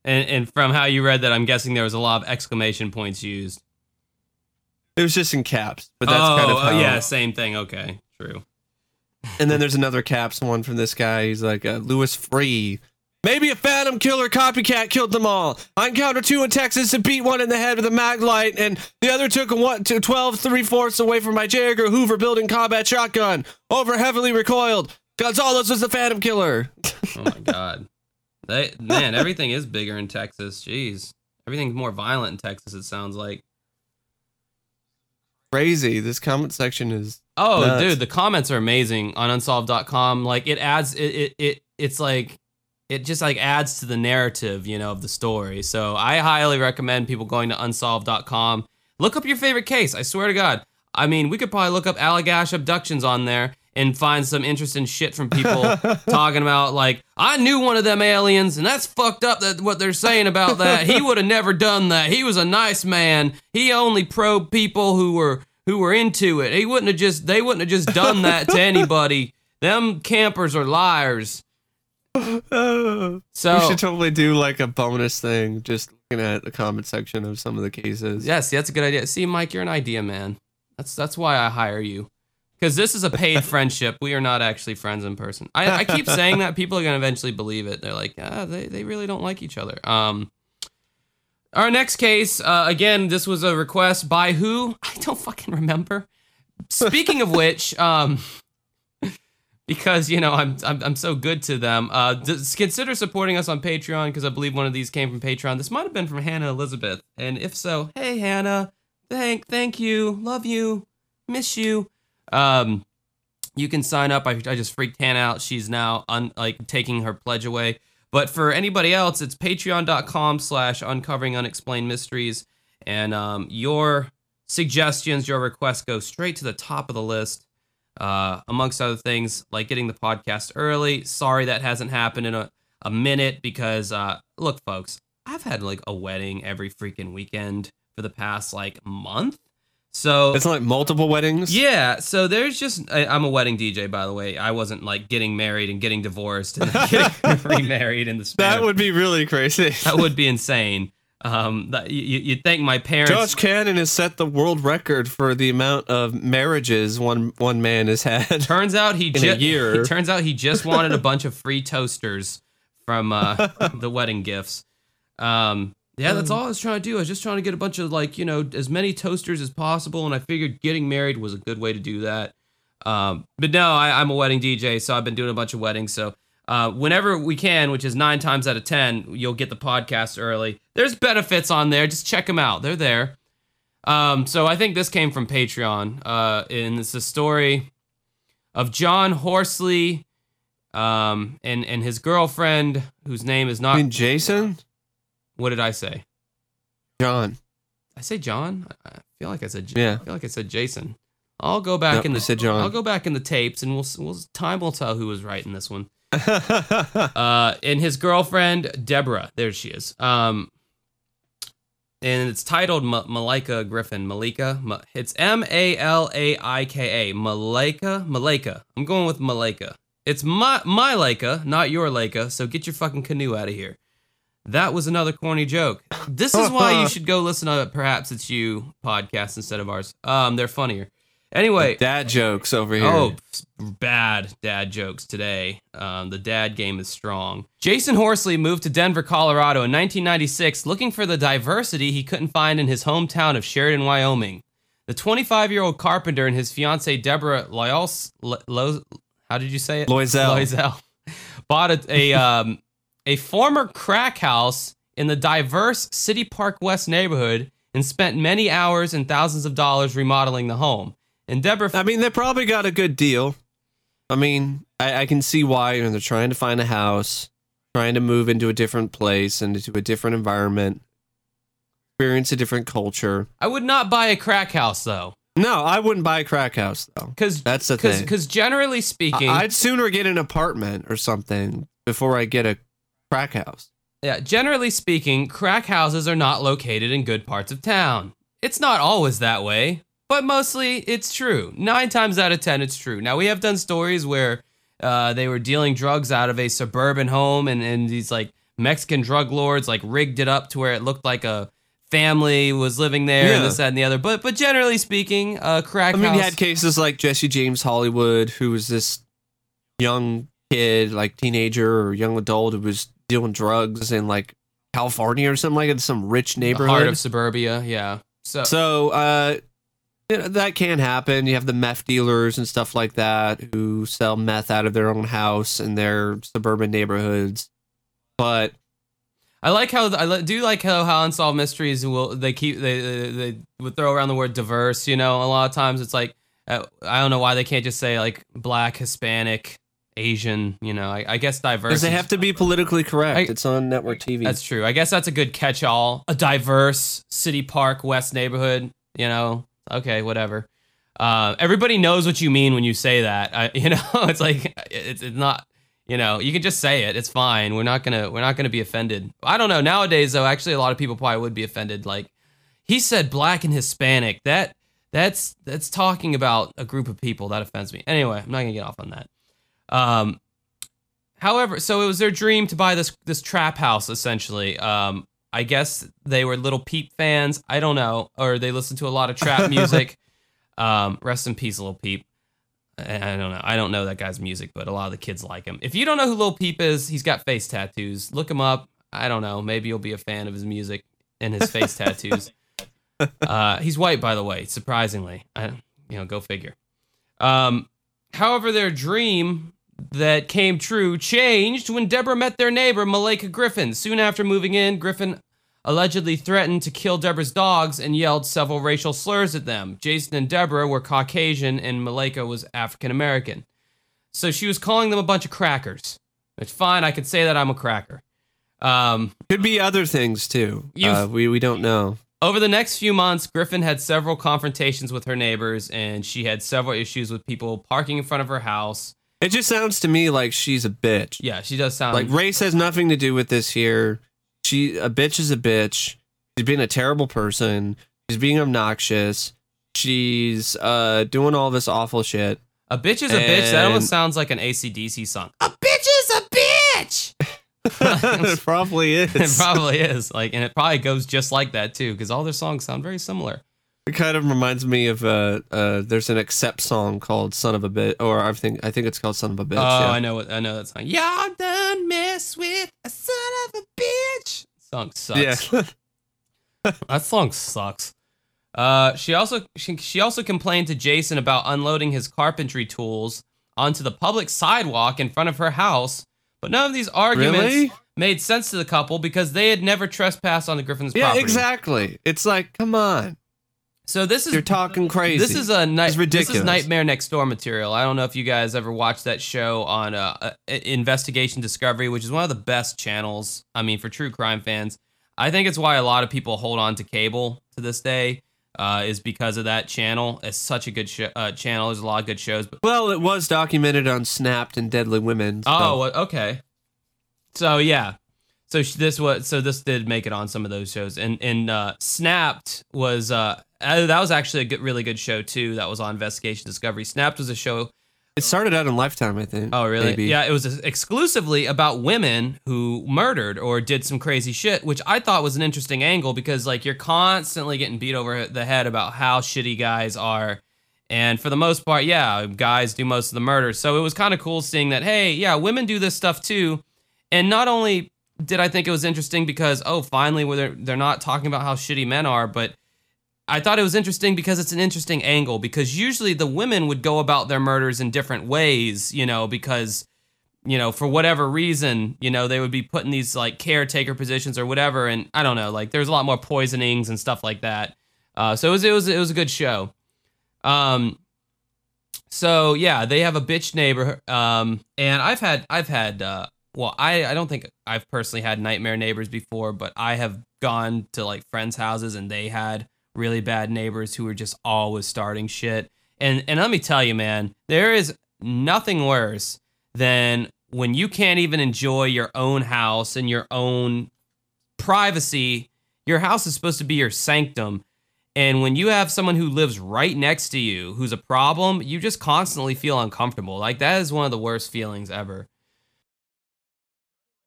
and and from how you read that, I'm guessing there was a lot of exclamation points used. it was just in caps, but that's oh, kind of oh, how. yeah, same thing. Okay, true. And then there's another caps one from this guy. He's like, uh, Lewis Free. Maybe a phantom killer copycat killed them all. I encountered two in Texas and beat one in the head with a mag light, and the other took a one to 12 three fourths away from my J. Edgar Hoover building combat shotgun. Over heavily recoiled. Gonzalez was the phantom killer. Oh my god, they man, everything is bigger in Texas. Jeez, everything's more violent in Texas. It sounds like. Crazy. This comment section is. Oh, Nuts. dude, the comments are amazing on unsolved.com. Like it adds it, it it it's like it just like adds to the narrative, you know, of the story. So I highly recommend people going to unsolved.com. Look up your favorite case. I swear to God. I mean, we could probably look up Allagash abductions on there and find some interesting shit from people talking about like I knew one of them aliens and that's fucked up that what they're saying about that. He would have never done that. He was a nice man. He only probed people who were who were into it. He wouldn't have just they wouldn't have just done that to anybody. them campers are liars. So we should totally do like a bonus thing, just looking at the comment section of some of the cases. yes, that's a good idea. See, Mike, you're an idea man. That's that's why I hire you. Because this is a paid friendship. We are not actually friends in person. I, I keep saying that. People are gonna eventually believe it. They're like, ah, they, they really don't like each other. Um our next case, uh, again, this was a request by who? I don't fucking remember. Speaking of which, um, because you know I'm I'm, I'm so good to them. Uh, just consider supporting us on Patreon because I believe one of these came from Patreon. This might have been from Hannah Elizabeth, and if so, hey Hannah, thank thank you, love you, miss you. Um, you can sign up. I, I just freaked Hannah out. She's now un, like taking her pledge away. But for anybody else, it's patreon.com slash uncovering unexplained mysteries. And um, your suggestions, your requests go straight to the top of the list. Uh, amongst other things, like getting the podcast early. Sorry that hasn't happened in a, a minute because, uh, look, folks, I've had like a wedding every freaking weekend for the past like month. So It's like multiple weddings. yeah, so there's just I, I'm a wedding DJ by the way. I wasn't like getting married and getting divorced and getting remarried in the span. That would be really crazy. that would be insane. Um, that, you, you- you'd think my parents. Josh Cannon has set the world record for the amount of marriages one one man has had. turns out he in a just. Turns out he just wanted a bunch of free toasters from uh, the wedding gifts. Um, yeah, that's all I was trying to do. I was just trying to get a bunch of like you know as many toasters as possible, and I figured getting married was a good way to do that. Um, but no, I, I'm a wedding DJ, so I've been doing a bunch of weddings. So uh, whenever we can, which is nine times out of ten, you'll get the podcast early. There's benefits on there. Just check them out. They're there. Um, so I think this came from Patreon, uh, and it's a story of John Horsley, um, and and his girlfriend, whose name is not. mean, Jason, What did I say? John. I say John. I feel like I said. J- Yeah. I feel like I said Jason. I'll go back Nope, in you the. said John. I'll go back in the tapes, and we'll we'll time will tell who was right in this one. Uh, and his girlfriend Deborah. There she is. Um, and it's titled Ma- Malika Griffin. Malika. Ma- it's M A L A I K A. Malika. Malika. I'm going with Malika. It's my my Leica, not your Leica. So get your fucking canoe out of here. That was another corny joke. This is why you should go listen to Perhaps It's You podcast instead of ours. Um, they're funnier. Anyway, Dad jokes over here. Oh, bad dad jokes today. Um, the dad game is strong. Jason Horsley moved to Denver, Colorado in 1996 looking for the diversity he couldn't find in his hometown of Sheridan, Wyoming. The 25 year old carpenter and his fiancee Deborah Loyals, Lo, Lo- how did you say it? Loisel. Loisel bought a, a, um, a former crack house in the diverse City Park West neighborhood and spent many hours and thousands of dollars remodeling the home. And Deborah I mean, they probably got a good deal. I mean, I, I can see why you know, they're trying to find a house, trying to move into a different place and into a different environment, experience a different culture. I would not buy a crack house though, No, I wouldn't buy a crack house though. because That's the thing. because generally speaking, I- I'd sooner get an apartment or something before I get a crack house. yeah, generally speaking, crack houses are not located in good parts of town. It's not always that way, but mostly it's true. Nine times out of ten, it's true. Now we have done stories where uh, they were dealing drugs out of a suburban home, and and these like Mexican drug lords like rigged it up to where it looked like a family was living there and this that and the other. But but generally speaking, uh, crack I mean, house. you had cases like Jesse James Hollywood, who was this young kid, like teenager or young adult, who was dealing drugs in like California or something like that, some rich the neighborhood. heart of suburbia. Yeah. So So uh, that can happen. You have the meth dealers and stuff like that who sell meth out of their own house in their suburban neighborhoods. But I like how I do like how how unsolved mysteries will they keep they they, they would throw around the word diverse. You know, a lot of times it's like uh, I don't know why they can't just say like black, Hispanic, Asian. You know, I, I guess diverse. because they have to be politically correct. I- it's on network TV. That's true. I guess that's a good catch-all. A diverse City Park West neighborhood. You know, okay, whatever. Uh, everybody knows what you mean when you say that. I, you know, it's like it's, it's not. You know, you can just say it. It's fine. We're not gonna we're not gonna be offended. I don't know. Nowadays, though, actually, a lot of people probably would be offended. Like he said, black and Hispanic. That that's that's talking about a group of people. That offends me. Anyway, I'm not gonna get off on that. Um, however, so it was their dream to buy this this trap house essentially. Um, I guess they were Lil Peep fans. I don't know, or they listened to a lot of trap music. um, rest in peace, Lil Peep. I don't know. I don't know that guy's music, but a lot of the kids like him. If you don't know who Lil Peep is, he's got face tattoos. Look him up. I don't know. Maybe you'll be a fan of his music and his face tattoos. Uh, he's white, by the way, surprisingly. I, you know, go figure. Um, however, their dream that came true changed when Deborah met their neighbor, Malika Griffin. Soon after moving in, Griffin allegedly threatened to kill Deborah's dogs and yelled several racial slurs at them. Jason and Deborah were Caucasian and Malika was African American. So she was calling them a bunch of crackers. It's fine, I could say that I'm a cracker. Um, Could be other things too. Uh, we we don't know. over the next few months, Griffin had several confrontations with her neighbors, and she had several issues with people parking in front of her house. It just sounds to me like she's a bitch. Yeah, she does sound Like race has nothing to do with this here. She a bitch is a bitch. She's being a terrible person. She's being obnoxious. She's uh doing all this awful shit. a bitch is a bitch. That almost sounds like an ACDC song. A bitch is a bitch. it probably is. It probably is like, and it probably goes just like that too, because all their songs sound very similar. It kind of reminds me of uh uh there's an Accept song called Son of a Bitch or I think I think it's called Son of a Bitch. oh, yeah. I know I know that song. Y'all done mess with a son of a bitch. Song sucks. Yeah. That song sucks. Uh, she also she, she also complained to Jason about unloading his carpentry tools onto the public sidewalk in front of her house, but none of these arguments Really? made sense to the couple because they had never trespassed on the Griffin's yeah, property. Yeah, exactly. It's like, come on. So this is You're talking crazy. This is a night. This is Nightmare Next Door material. I don't know if you guys ever watched that show on uh, uh, Investigation Discovery, which is one of the best channels. I mean, for true crime fans, I think it's why a lot of people hold on to cable to this day. Uh, is because of that channel. It's such a good sh- uh, channel. There's a lot of good shows. But Well, it was documented on Snapped and Deadly Women. so- oh, okay. So yeah, so this was so this did make it on some of those shows, and and uh, Snapped was uh uh, that was actually a good, really good show too. That was on Investigation Discovery. Snapped was a show it started out in Lifetime, I think. Oh, really? Maybe. Yeah, it was exclusively about women who murdered or did some crazy shit, which I thought was an interesting angle because, like, you're constantly getting beat over the head about how shitty guys are. And for the most part, yeah, guys do most of the murder. So it was kind of cool seeing that, hey, yeah, women do this stuff too. And not only did I think it was interesting because, oh, finally, they're, they're not talking about how shitty men are, but I thought it was interesting because it's an interesting angle because usually the women would go about their murders in different ways, you know, because you know, for whatever reason, you know, they would be put in these like caretaker positions or whatever and I don't know, like there's a lot more poisonings and stuff like that. Uh, so it was it was it was a good show. Um so yeah, they have a bitch neighbor um and I've had I've had uh well, I, I don't think I've personally had nightmare neighbors before, but I have gone to like friends' houses and they had really bad neighbors who were just always starting shit. And and let me tell you, man, there is nothing worse than when you can't even enjoy your own house and your own privacy. Your house is supposed to be your sanctum. And when you have someone who lives right next to you who's a problem, you just constantly feel uncomfortable. Like that is one of the worst feelings ever.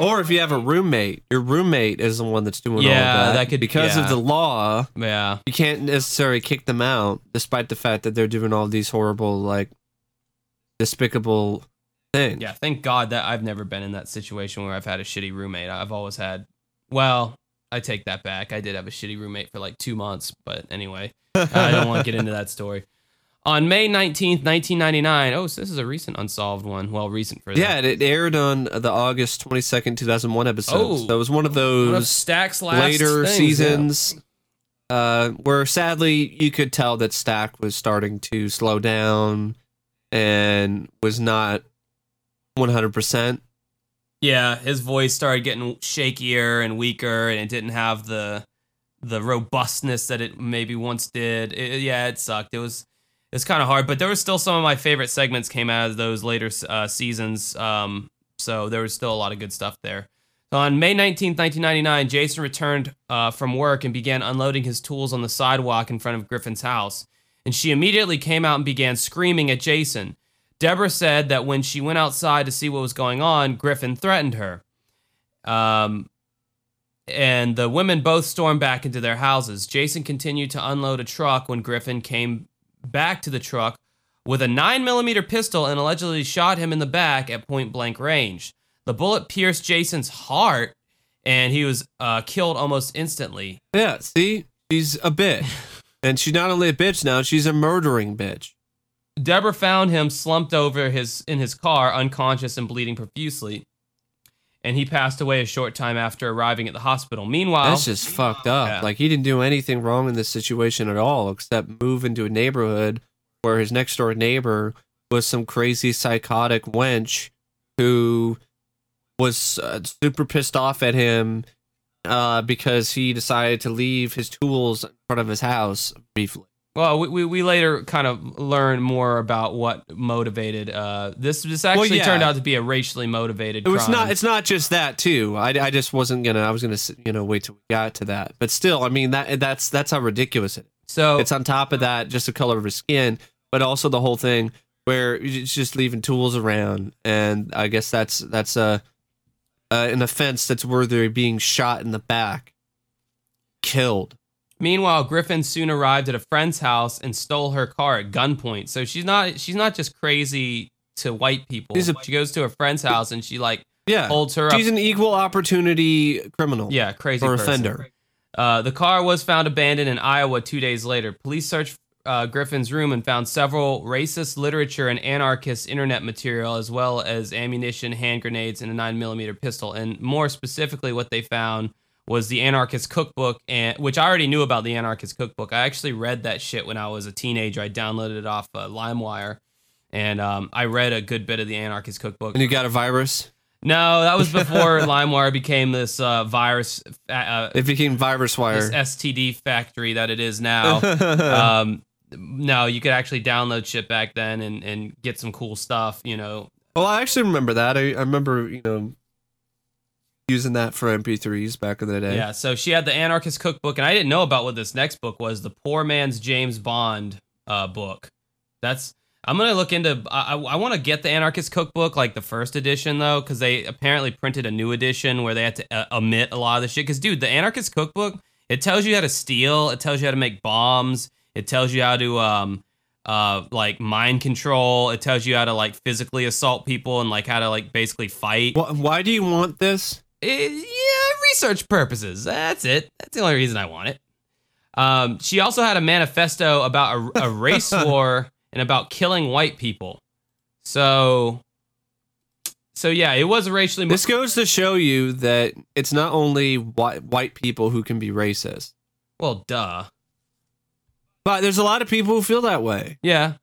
Or if you have a roommate, your roommate is the one that's doing all Yeah, of that. that could- because yeah. of the law, Yeah. you can't necessarily kick them out, despite the fact that they're doing all these horrible, like, despicable things. Yeah, thank God that I've never been in that situation where I've had a shitty roommate. I've always had, well, I take that back. I did have a shitty roommate for like two months, but anyway, I don't want to get into that story. On May 19th, 1999, oh, so this is a recent unsolved one. Well, recent for Yeah, it aired on the August twenty second, two thousand one episode. Oh. so it was one of that. One of those Stack's last later things, seasons, uh, where sadly you could tell that Stack was starting to slow down and was not one hundred percent. Yeah, his voice started getting shakier and weaker, and it didn't have the the robustness that it maybe once did. It- yeah, it sucked. It was it was kind of hard, but there were still some of my favorite segments came out of those later uh, seasons. Um, so there was still a lot of good stuff there. So on May 19th, 1999, Jason returned uh, from work and began unloading his tools on the sidewalk in front of Griffin's house. And she immediately came out and began screaming at Jason. Deborah said that when she went outside to see what was going on, Griffin threatened her. Um, and the women both stormed back into their houses. Jason continued to unload a truck when Griffin came back to the truck with a 9mm pistol and allegedly shot him in the back at point blank range. The bullet pierced Jason's heart and he was uh, killed almost instantly. Yeah, see? She's a bitch. and she's not only a bitch now, she's a murdering bitch. Deborah found him slumped over his in his car, unconscious and bleeding profusely. And he passed away a short time after arriving at the hospital. Meanwhile, that's just fucked up. Yeah. Like he didn't do anything wrong in this situation at all, except move into a neighborhood where his next door neighbor was some crazy psychotic wench who was uh, super pissed off at him uh, because he decided to leave his tools in front of his house briefly. Well, we, we, we later kind of learned more about what motivated uh, this. This actually yeah. turned out to be a racially motivated. It was crime. not. It's not just that too. I, I just wasn't gonna. I was gonna you know wait till we got to that. But still, I mean that that's that's how ridiculous it is. so It's on top of that, just the color of his skin, but also the whole thing where it's just leaving tools around, and I guess that's that's a uh, an offense that's worthy of being shot in the back, killed. Meanwhile, Griffin soon arrived at a friend's house and stole her car at gunpoint. So she's not she's not just crazy to white people. A- she goes to a friend's house and she like Yeah, holds her up. she's an equal opportunity criminal. Yeah, crazy or person. offender. Uh, the car was found abandoned in Iowa two days later. Police searched uh, Griffin's room and found several racist literature and anarchist internet material, as well as ammunition, hand grenades, and a 9mm pistol. And more specifically, what they found was the anarchist cookbook, and which I already knew about the anarchist cookbook. I actually read that shit when I was a teenager. I downloaded it off uh, LimeWire, and um, I read a good bit of the anarchist cookbook. And you got a virus. No, that was before LimeWire became this uh, virus. Uh, It became virus wire. this. STD factory that it is now. um, no, you could actually download shit back then and, and get some cool stuff. You know, Well, I actually remember that. I, I remember, you know, using that for MP3s back in the day. yeah. So she had the anarchist cookbook, and I didn't know about what this next book was. The Poor Man's James Bond uh, book. That's I'm gonna look into. I, I, want to get the anarchist cookbook, like the first edition though, because they apparently printed a new edition where they had to uh, omit a lot of the shit. Because dude, the anarchist cookbook it tells you how to steal, it tells you how to make bombs, it tells you how to um uh like mind control, it tells you how to like physically assault people and like how to like basically fight. Why do you want this? Eh, yeah, research purposes. That's it. That's the only reason I want it. Um, she also had a manifesto about a, a race war and about killing white people. So, so yeah, it was racially. mo- This goes to show you that it's not only white white people who can be racist, well, duh. but there's a lot of people who feel that way. Yeah.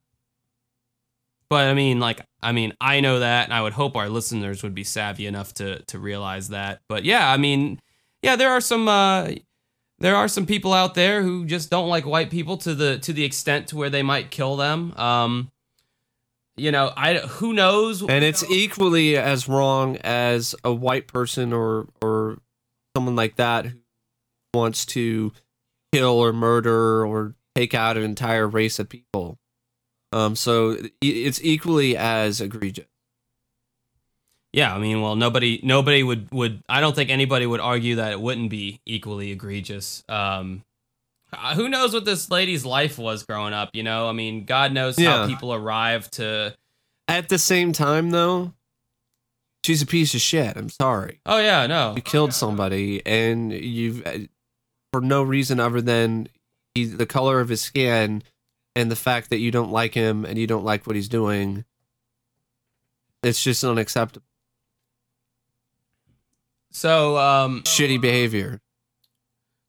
But I mean, like, I mean, I know that, and I would hope our listeners would be savvy enough to to realize that. But yeah, I mean, yeah, there are some uh, there are some people out there who just don't like white people to the to the extent to where they might kill them. Um, you know, I who knows? And it's equally as wrong as a white person or or someone like that who wants to kill or murder or take out an entire race of people. Um, so it's equally as egregious. Yeah, I mean, well, nobody nobody would would I don't think anybody would argue that it wouldn't be equally egregious. Um uh, who knows what this lady's life was growing up, you know? I mean, God knows how people arrive to At the same time, though, she's a piece of shit. I'm sorry. Oh yeah, no. You killed somebody, and you've uh, for no reason other than he, the color of his skin and the fact that you don't like him and you don't like what he's doing. It's just unacceptable. So, um Shitty behavior.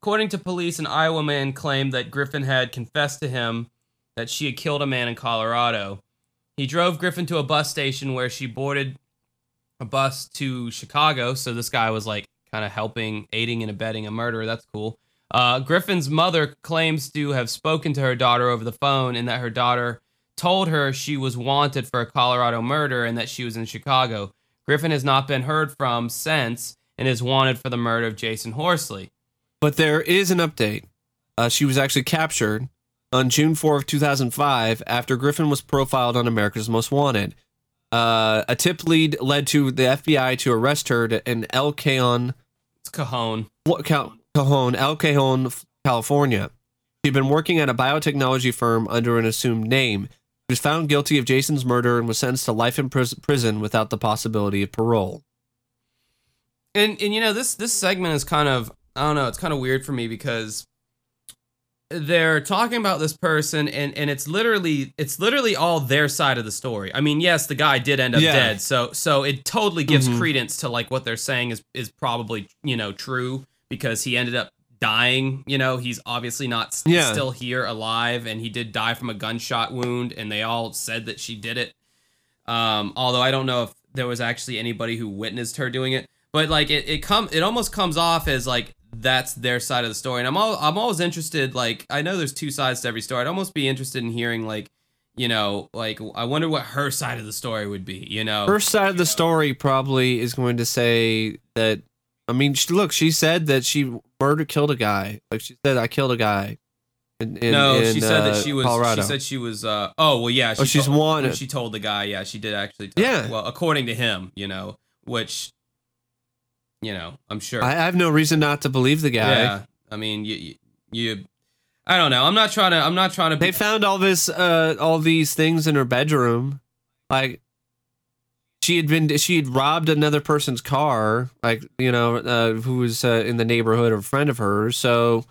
according to police, an Iowa man claimed that Griffin had confessed to him that she had killed a man in Colorado. He drove Griffin to a bus station where she boarded a bus to Chicago. So this guy was like kind of helping, aiding and abetting a murderer. That's cool. Uh, Griffin's mother claims to have spoken to her daughter over the phone and that her daughter told her she was wanted for a Colorado murder and that she was in Chicago. Griffin has not been heard from since and is wanted for the murder of Jason Horsley. But there is an update. Uh, she was actually captured on June 4th, 2005, after Griffin was profiled on America's Most Wanted. Uh, a tip lead led to the FBI to arrest her in El Cajon, It's Cajon. what, Cal- Cajon, El Cajon, California. She'd been working at a biotechnology firm under an assumed name. She was found guilty of Jason's murder and was sentenced to life in pris- prison without the possibility of parole. And and you know this this segment is kind of I don't know it's kind of weird for me because they're talking about this person and and it's literally it's literally all their side of the story. I mean, yes, the guy did end up Yeah. dead, so so it totally gives Mhm. credence to like what they're saying is is probably you know true because he ended up dying. You know, he's obviously not Yeah. still here alive, and he did die from a gunshot wound, and they all said that she did it. Um, although I don't know if there was actually anybody who witnessed her doing it, but like it, it come it almost comes off as like that's their side of the story, and I'm all, I'm always interested. Like I know there's two sides to every story. I'd almost be interested in hearing like you know like I wonder what her side of the story would be. You know, Her side of the story probably is going to say that. I mean, she, look, she said that she murdered, killed a guy. Like she said, I killed a guy. In, in, no, in, she said uh, that she was. Colorado. She said she was. Uh, oh well, yeah. She Oh, she's told, wanted. She told the guy. Yeah, she did actually. Tell, Yeah. Well, according to him, you know, which, you know, I'm sure. I have no reason not to believe the guy. Yeah, I mean, you, you, you, I don't know. I'm not trying to. I'm not trying to. They found all this, uh, all these things in her bedroom, like she had been, she had robbed another person's car, like you know, uh, who was uh, in the neighborhood, or a friend of hers. So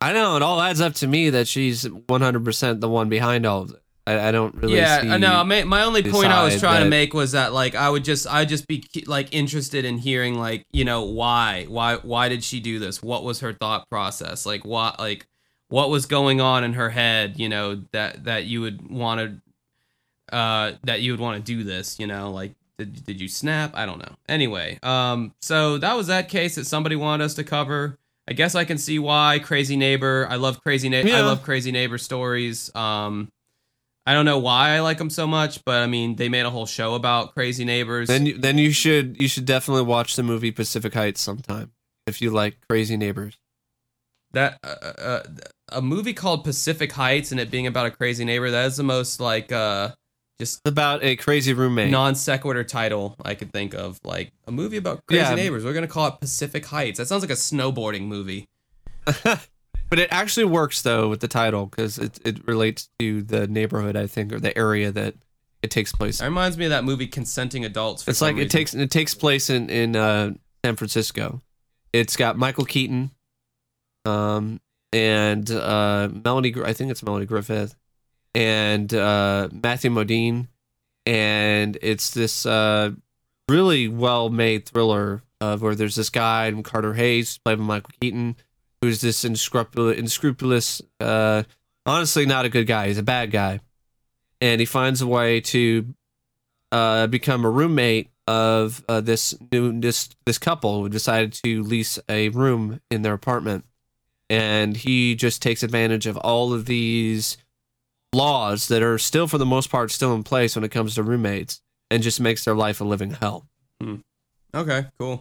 I know it all adds up to me that she's 100 percent the one behind all of it. I, I don't really. yeah, see, I. My, my only point I was trying to make was that like I would just I'd just be like interested in hearing like you know why why why did she do this? What was her thought process? Like what like what was going on in her head? You know that that you would want to uh that you would want to do this. You know like did did you snap? I don't know. Anyway, um, so that was that case that somebody wanted us to cover. I guess I can see why Crazy Neighbor. I love Crazy Neighbor. I Yeah. love Crazy Neighbor stories. Um, I don't know why I like them so much, but I mean, they made a whole show about Crazy Neighbors. Then, you, then you should, you should definitely watch the movie Pacific Heights sometime if you like crazy neighbors. that uh, uh, a movie called Pacific Heights and it being about a crazy neighbor. That is the most like uh just about a crazy roommate. non sequitur title I could think of. Like a movie about crazy Yeah. neighbors. We're gonna call it Pacific Heights. That sounds like a snowboarding movie. But it actually works though with the title because it it relates to the neighborhood I think or the area that it takes place. In. reminds me of that movie Consenting Adults. For It's like it takes it takes place in in uh, San Francisco. It's got Michael Keaton, um, and uh, Melanie. I think it's Melanie Griffith, and uh, Matthew Modine, and it's this uh, really well made thriller of where there's this guy named Carter Hayes played by Michael Keaton, who's this unscrupulous, inscrupulous uh, honestly not a good guy. He's a bad guy, and he finds a way to uh, become a roommate of uh, this new this this couple who decided to lease a room in their apartment, and he just takes advantage of all of these laws that are still, for the most part, still in place when it comes to roommates, and just makes their life a living hell. Okay, cool.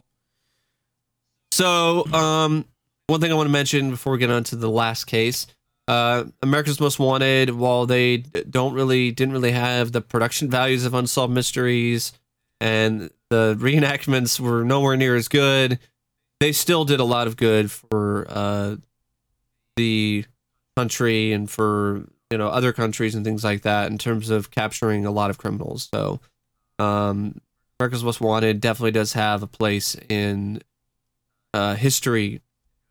So, um, one thing I want to mention before we get on to the last case, uh, America's Most Wanted, while they don't really didn't really have the production values of Unsolved Mysteries, and the reenactments were nowhere near as good, they still did a lot of good for uh, the country and for you know other countries and things like that in terms of capturing a lot of criminals. So, um, America's Most Wanted definitely does have a place in uh, history,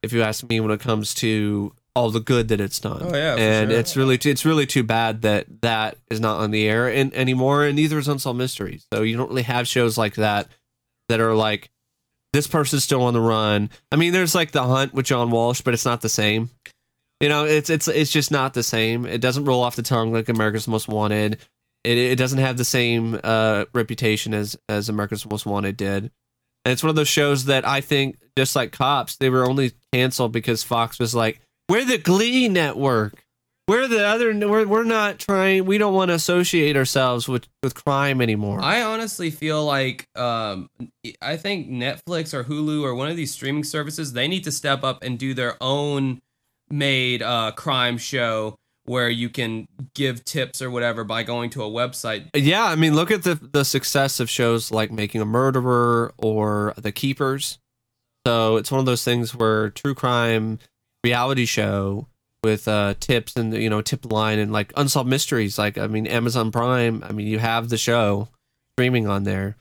if you ask me, when it comes to all the good that it's done. Oh, yeah, and sure. it's really it's really too bad that that is not on the air in, anymore, and neither is Unsolved Mysteries. So you don't really have shows like that that are like this person's still on the run. I mean, there's like The Hunt with John Walsh, but it's not the same. You know, it's it's it's just not the same. It doesn't roll off the tongue like America's Most Wanted. It it doesn't have the same uh, reputation as as America's Most Wanted did. And it's one of those shows that I think, just like Cops, they were only canceled because Fox was like, "We're the Glee network. We're the other. We're we're not trying. We don't want to associate ourselves with with crime anymore." I honestly feel like um, I think Netflix or Hulu or one of these streaming services they need to step up and do their own made uh, crime show where you can give tips or whatever by going to a website. Yeah, I mean, look at the the success of shows like Making a Murderer or The Keepers. So it's one of those things where true crime reality show with uh, tips and you know tip line and like unsolved mysteries. Like I mean, Amazon Prime. I mean, you have the show streaming on there.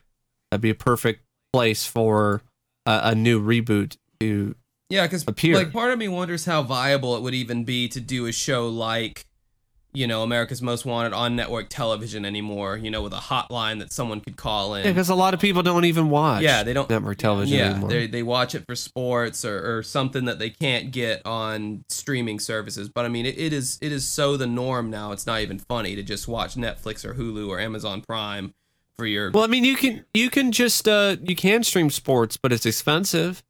That'd be a perfect place for a, a new reboot to Yeah, because like part of me wonders how viable it would even be to do a show like, you know, America's Most Wanted on network television anymore. You know, with a hotline that someone could call in. yeah, because a lot of people don't even watch. Yeah, they don't- network television yeah, anymore. they they watch it for sports or, or something that they can't get on streaming services. But I mean, it, it is it is so the norm now. It's not even funny to just watch Netflix or Hulu or Amazon Prime for your. Well, I mean, you can you can just uh you can stream sports, but it's expensive,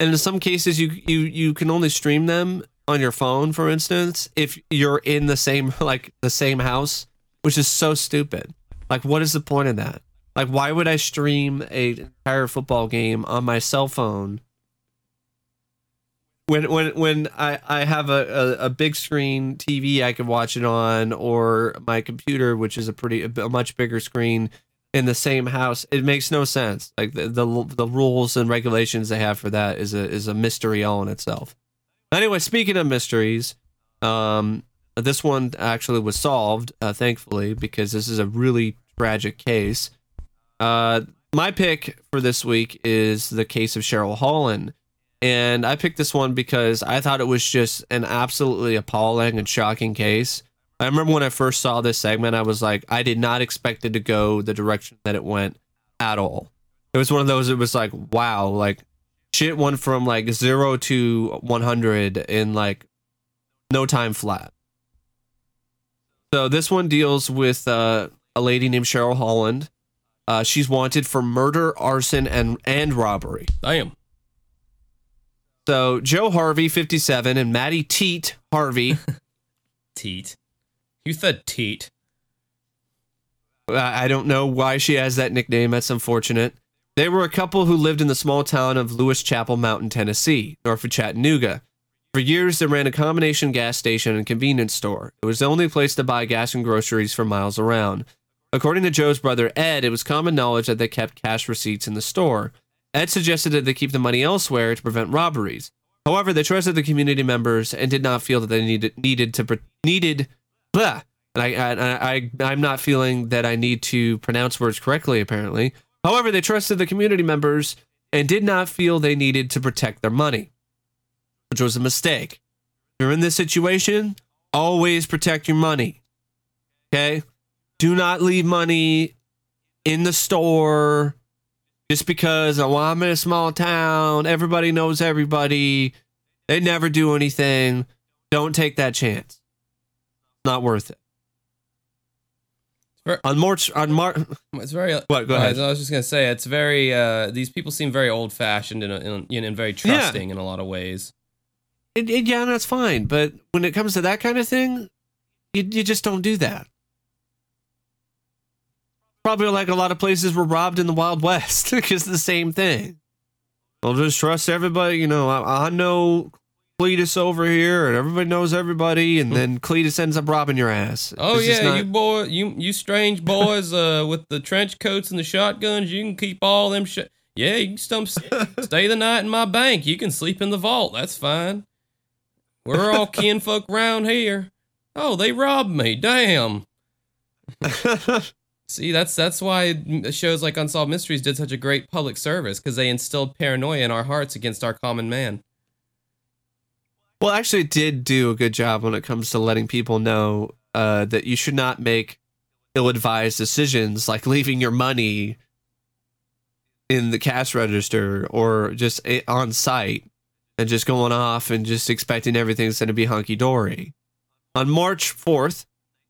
and in some cases you you you can only stream them on your phone, for instance, if you're in the same like the same house, which is so stupid. Like, what is the point of that? Like, why would I stream a entire football game on my cell phone? When when when I, I have a, a, a big screen TV I can watch it on, or my computer, which is a pretty a much bigger screen, in the same house. It makes no sense. Like the, the the rules and regulations they have for that is a is a mystery all in itself. Anyway, speaking of mysteries, um, this one actually was solved, uh, thankfully, because this is a really tragic case. Uh, my pick for this week is the case of Cheryl Holland. And I picked this one because I thought it was just an absolutely appalling and shocking case. I remember when I first saw this segment, I was like, I did not expect it to go the direction that it went at all. It was one of those, it was like, wow, like shit went from like zero to 100 in like no time flat. So this one deals with uh, a lady named Cheryl Holland. Uh, she's wanted for murder, arson, and and robbery. I am. So Joe Harvey, 57, and Maddie Teat Harvey. Teat. You said teat. I don't know why she has that nickname. That's unfortunate. They were a couple who lived in the small town of Lewis Chapel Mountain, Tennessee, north of Chattanooga. For years, they ran a combination gas station and convenience store. It was the only place to buy gas and groceries for miles around. According to Joe's brother Ed, it was common knowledge that they kept cash receipts in the store. Ed suggested that they keep the money elsewhere to prevent robberies. However, they trusted the community members and did not feel that they needed needed to needed. Blah. And I, I, I, I'm not feeling that I need to pronounce words correctly. Apparently, however, they trusted the community members and did not feel they needed to protect their money, which was a mistake. If you're in this situation, always protect your money. Okay, do not leave money in the store just because oh, I'm in a small town, everybody knows everybody, they never do anything. Don't take that chance. Not worth it. Ver- On March, on March, It's very. What? Go ahead. I was just gonna say it's very. Uh, these people seem very old fashioned and, and, you know, and very trusting in a lot of ways. and, and yeah, that's fine. But when it comes to that kind of thing, you, you just don't do that. Probably like a lot of places were robbed in the Wild West because the same thing. I'll just trust everybody. You know, I, I know Cletus over here, and everybody knows everybody, and then Cletus ends up robbing your ass. Oh It's yeah, not- you boy, you you strange boys, uh, with the trench coats and the shotguns, you can keep all them shit. Yeah, you can stump, stay the night in my bank. You can sleep in the vault. That's fine. We're all kinfolk round here. Oh, they robbed me. Damn. See, that's that's why shows like Unsolved Mysteries did such a great public service because they instilled paranoia in our hearts against our common man. Well, actually, it did do a good job when it comes to letting people know uh, that you should not make ill-advised decisions like leaving your money in the cash register or just on site and just going off and just expecting everything's going to be hunky dory. On March 4th,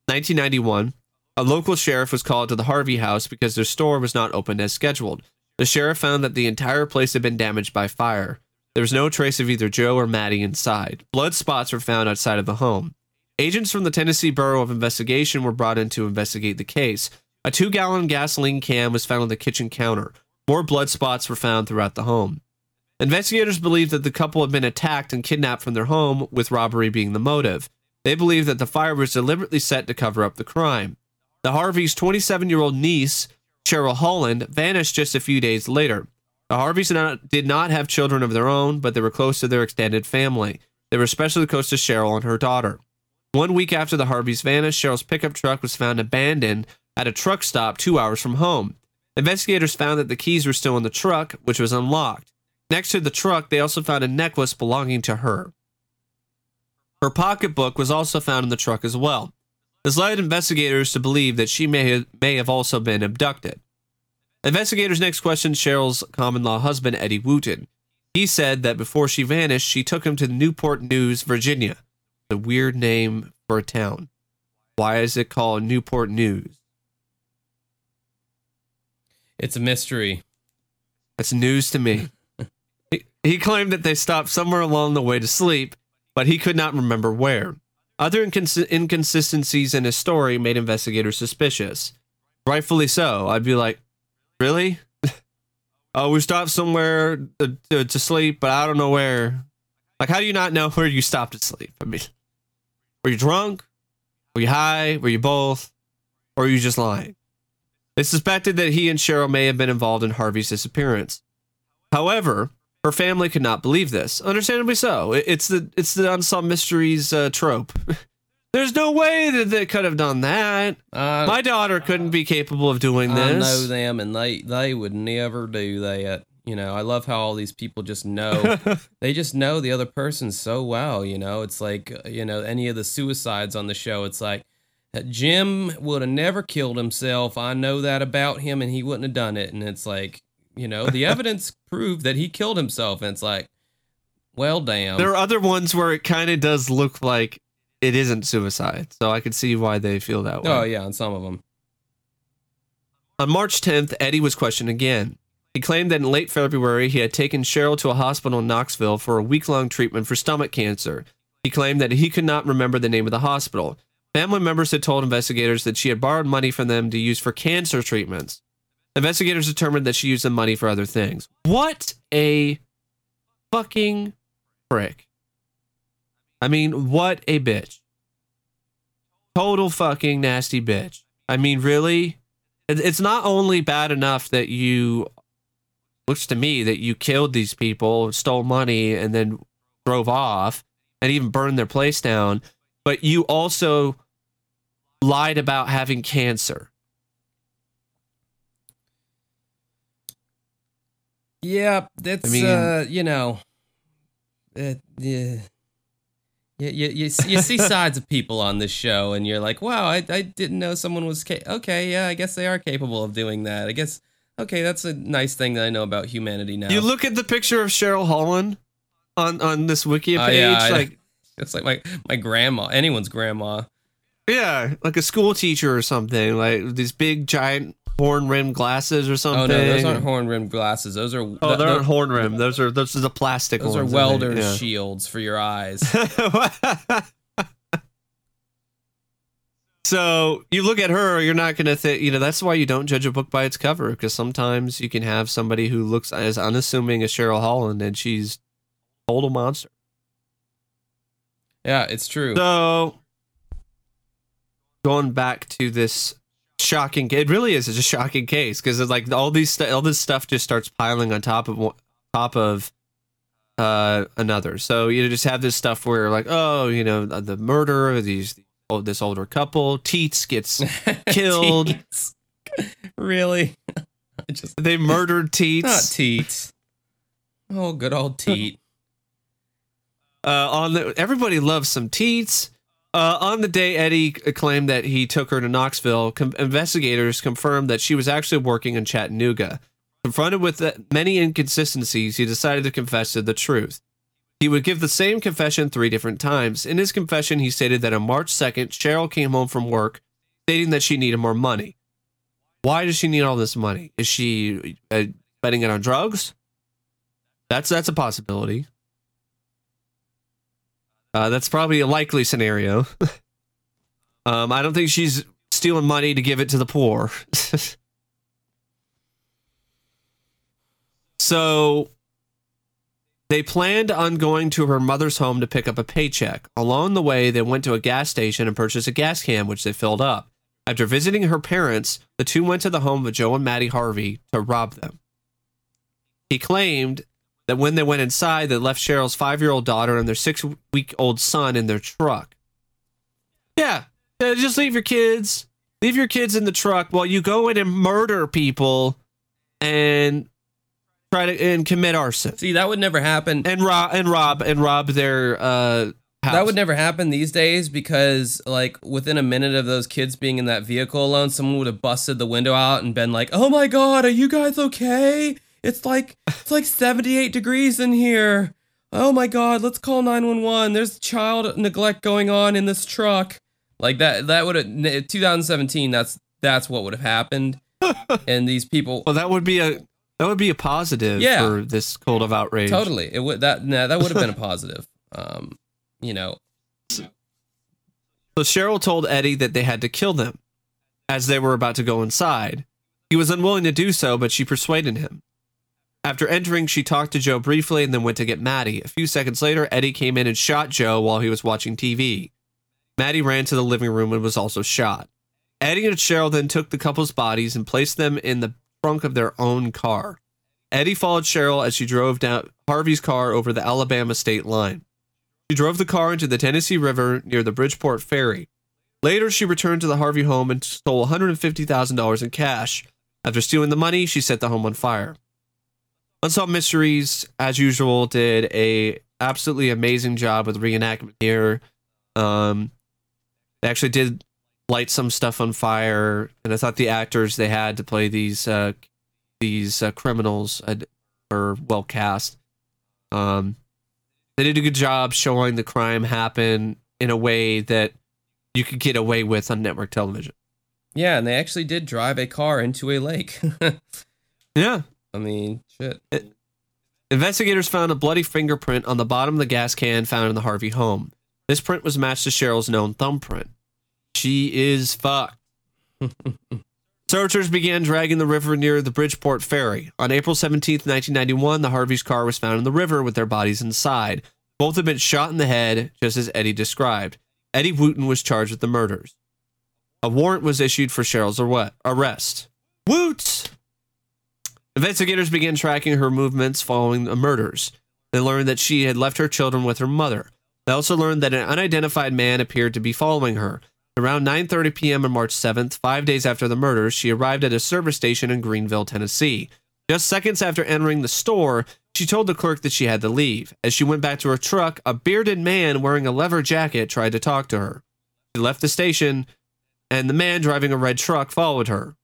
1991, a local sheriff was called to the Harvey house because their store was not open as scheduled. The sheriff found that the entire place had been damaged by fire. There was no trace of either Joe or Maddie inside. Blood spots were found outside of the home. Agents from the Tennessee Bureau of Investigation were brought in to investigate the case. A two gallon gasoline can was found on the kitchen counter. More blood spots were found throughout the home. Investigators believe that the couple had been attacked and kidnapped from their home, with robbery being the motive. They believe that the fire was deliberately set to cover up the crime. The Harveys' 27 year old niece, Cheryl Holland, vanished just a few days later. The Harveys did not, have children of their own, but they were close to their extended family. They were especially close to Cheryl and her daughter. One week after the Harveys vanished, Cheryl's pickup truck was found abandoned at a truck stop two hours from home. Investigators found that the keys were still in the truck, which was unlocked. Next to the truck, they also found a necklace belonging to her. Her pocketbook was also found in the truck as well. This led investigators to believe that she may have, may have also been abducted. Investigators next questioned Cheryl's common law husband, Eddie Wooten. He said that before she vanished, she took him to Newport News, Virginia, the weird name for a town. Why is it called Newport News? It's a mystery. That's news to me. he, he claimed that they stopped somewhere along the way to sleep, but he could not remember where. Other incons- inconsistencies in his story made investigators suspicious. Rightfully so. I'd be like, really? oh, we stopped somewhere to, to, to sleep, but I don't know where. Like, how do you not know where you stopped to sleep? I mean, were you drunk? Were you high? Were you both? Or were you just lying? They suspected that he and Cheryl may have been involved in Harvey's disappearance. However, her family could not believe this. Understandably so. It's the it's the unsolved mysteries uh, trope. There's no way that they could have done that. Uh, My daughter couldn't be capable of doing this. I this. know them, and they they would never do that. You know, I love how all these people just know. they just know the other person so well. You know, it's like uh, you know any of the suicides on the show. It's like uh, Jim would have never killed himself. I know that about him, and he wouldn't have done it. And it's like you know the evidence proved that he killed himself, and it's like, well, damn. There are other ones where it kind of does look like it isn't suicide, so I can see why they feel that oh, way. oh yeah, on some of them. On March 10th, Eddie was questioned again. He claimed that in late February he had taken Cheryl to a hospital in Knoxville for a week long treatment for stomach cancer. He claimed that he could not remember the name of the hospital. Family members had told investigators that she had borrowed money from them to use for cancer treatments. Investigators determined that she used the money for other things. What a fucking prick. I mean, what a bitch. Total fucking nasty bitch. I mean, really? It's not only bad enough that you, looks to me, that you killed these people, stole money, and then drove off and even burned their place down, but you also lied about having cancer. Yeah, that's I mean- uh, you know, uh, yeah. Yeah, you, you, see- you see sides of people on this show, and you're like, wow, I, I didn't know someone was ca- okay. Yeah, I guess they are capable of doing that. I guess okay, that's a nice thing that I know about humanity now. You look at the picture of Cheryl Holland on on this Wikia Oh, page, yeah, I- like it's like my my grandma, anyone's grandma. yeah, like a school teacher or something, like these big giant horn rimmed glasses or something. Oh no, those aren't horn rimmed glasses. Those are Oh, th- they aren't horn rim. Those are those are the plastic those are ones. Think, welder's yeah. shields for your eyes. so you look at her, you're not gonna think. You know that's why you don't judge a book by its cover because sometimes you can have somebody who looks as unassuming as Cheryl Holland and she's total monster. yeah, it's true. So going back to this shocking, it really is it's a shocking case because it's like all these st- all this stuff just starts piling on top of one- top of uh another. So you just have this stuff where like oh you know the, murder of these oh this older couple Teets gets killed. Teats. really? I just they murdered Teets. not Teets. Oh, good old teat. uh, on the everybody loves some Teets. Uh, on the day Eddie claimed that he took her to Knoxville, com- investigators confirmed that she was actually working in Chattanooga. Confronted with the many inconsistencies, he decided to confess to the truth. He would give the same confession three different times. In his confession, he stated that on March 2nd, Cheryl came home from work stating that she needed more money. Why does she need all this money? Is she uh, spending it on drugs? That's that's a possibility. Uh, that's probably a likely scenario. um, I don't think she's stealing money to give it to the poor. so They planned on going to her mother's home to pick up a paycheck. Along the way, they went to a gas station and purchased a gas can, which they filled up. After visiting her parents, the two went to the home of Joe and Maddie Harvey to rob them. He claimed that when they went inside, they left Cheryl's five year old daughter and their six week old son in their truck. Yeah, just leave your kids. Leave your kids in the truck while you go in and murder people and try to and commit arson See, that would never happen. and rob and rob and rob their uh house. That would never happen these days because, like, within a minute of those kids being in that vehicle alone, someone would have busted the window out and been like, "Oh my god, are you guys okay? It's like it's like 78 degrees in here. Oh my god, let's call 911. There's child neglect going on in this truck." Like that. That would have 2017. That's that's what would have happened. and these people well that would be a that would be a positive Yeah. for this cult of outrage. Totally. It would that nah, that would have been a positive. Um, you know, So Cheryl told Eddie that they had to kill them as they were about to go inside. He was unwilling to do so, but she persuaded him. After entering, she talked to Joe briefly and then went to get Maddie. A few seconds later, Eddie came in and shot Joe while he was watching TV. Maddie ran to the living room and was also shot. Eddie and Cheryl then took the couple's bodies and placed them in the trunk of their own car. Eddie followed Cheryl as she drove down Harvey's car over the Alabama state line. She drove the car into the Tennessee River near the Bridgeport Ferry. Later, she returned to the Harvey home and stole $150,000 in cash. After stealing the money, she set the home on fire. Unsolved Mysteries, as usual, did a absolutely amazing job with reenactment here. Um, they actually did light some stuff on fire, and I thought the actors they had to play these uh, these uh, criminals uh, were well cast. Um, they did a good job showing the crime happen in a way that you could get away with on network television. yeah, and they actually did drive a car into a lake. Yeah. I mean, shit. Investigators found a bloody fingerprint on the bottom of the gas can found in the Harvey home. This print was matched to Cheryl's known thumbprint. She is fucked. Searchers began dragging the river near the Bridgeport Ferry. On April 17, 1991, the Harvey's car was found in the river with their bodies inside. Both had been shot in the head, just as Eddie described. Eddie Wooten was charged with the murders. A warrant was issued for Cheryl's arrest. Woot! Investigators began tracking her movements following the murders. They learned that she had left her children with her mother. They also learned that an unidentified man appeared to be following her. Around 9:30 p.m. on March 7th, 5 days after the murders, she arrived at a service station in Greeneville, Tennessee. Just seconds after entering the store, she told the clerk that she had to leave. As she went back to her truck, a bearded man wearing a leather jacket tried to talk to her. She left the station, and the man driving a red truck followed her.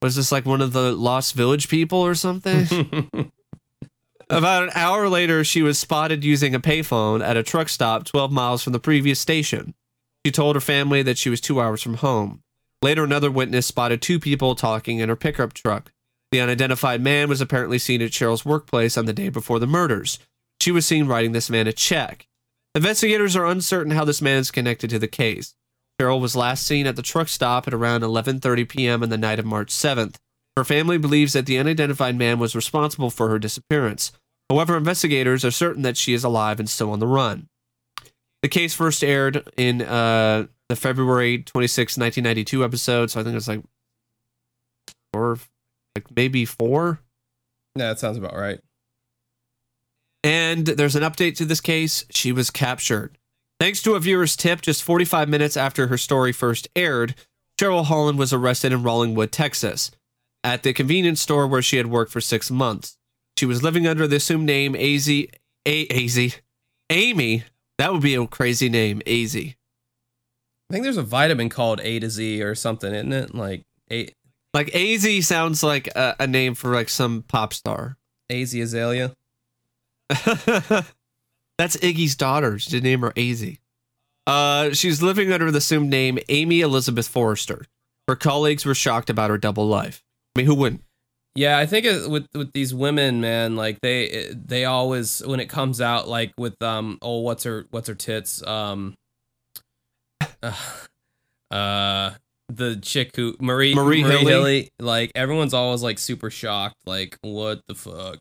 Was this like one of the Lost Village people or something? About an hour later, she was spotted using a payphone at a truck stop 12 miles from the previous station. She told her family that she was two hours from home. Later, another witness spotted two people talking in her pickup truck. The unidentified man was apparently seen at Cheryl's workplace on the day before the murders. She was seen writing this man a check. Investigators are uncertain how this man is connected to the case. Cheryl was last seen at the truck stop at around 11:30 p.m. on the night of March 7th. Her family believes that the unidentified man was responsible for her disappearance. However, investigators are certain that she is alive and still on the run. The case first aired in uh, the February 26, 1992 episode, so I think it's like four, like maybe four. Yeah, that sounds about right. And there's an update to this case. She was captured. Thanks to a viewer's tip, just 45 minutes after her story first aired, Cheryl Holland was arrested in Rollingwood, Texas, at the convenience store where she had worked for six months. She was living under the assumed name AZ, A, AZ, Amy. That would be a crazy name, AZ. I think there's a vitamin called A to Z or something, isn't it? Like A Like AZ sounds like a, a name for like some pop star. AZ Azalea. That's Iggy's daughter. She did name her AZ. Uh, she's living under the assumed name Amy Elizabeth Forrester. Her colleagues were shocked about her double life. I mean, who wouldn't? Yeah, I think it, with with these women, man, like they they always when it comes out, like with um oh what's her what's her tits um uh, uh the chick who Marie Marie Hilley? Hilley, like everyone's always like super shocked, like what the fuck,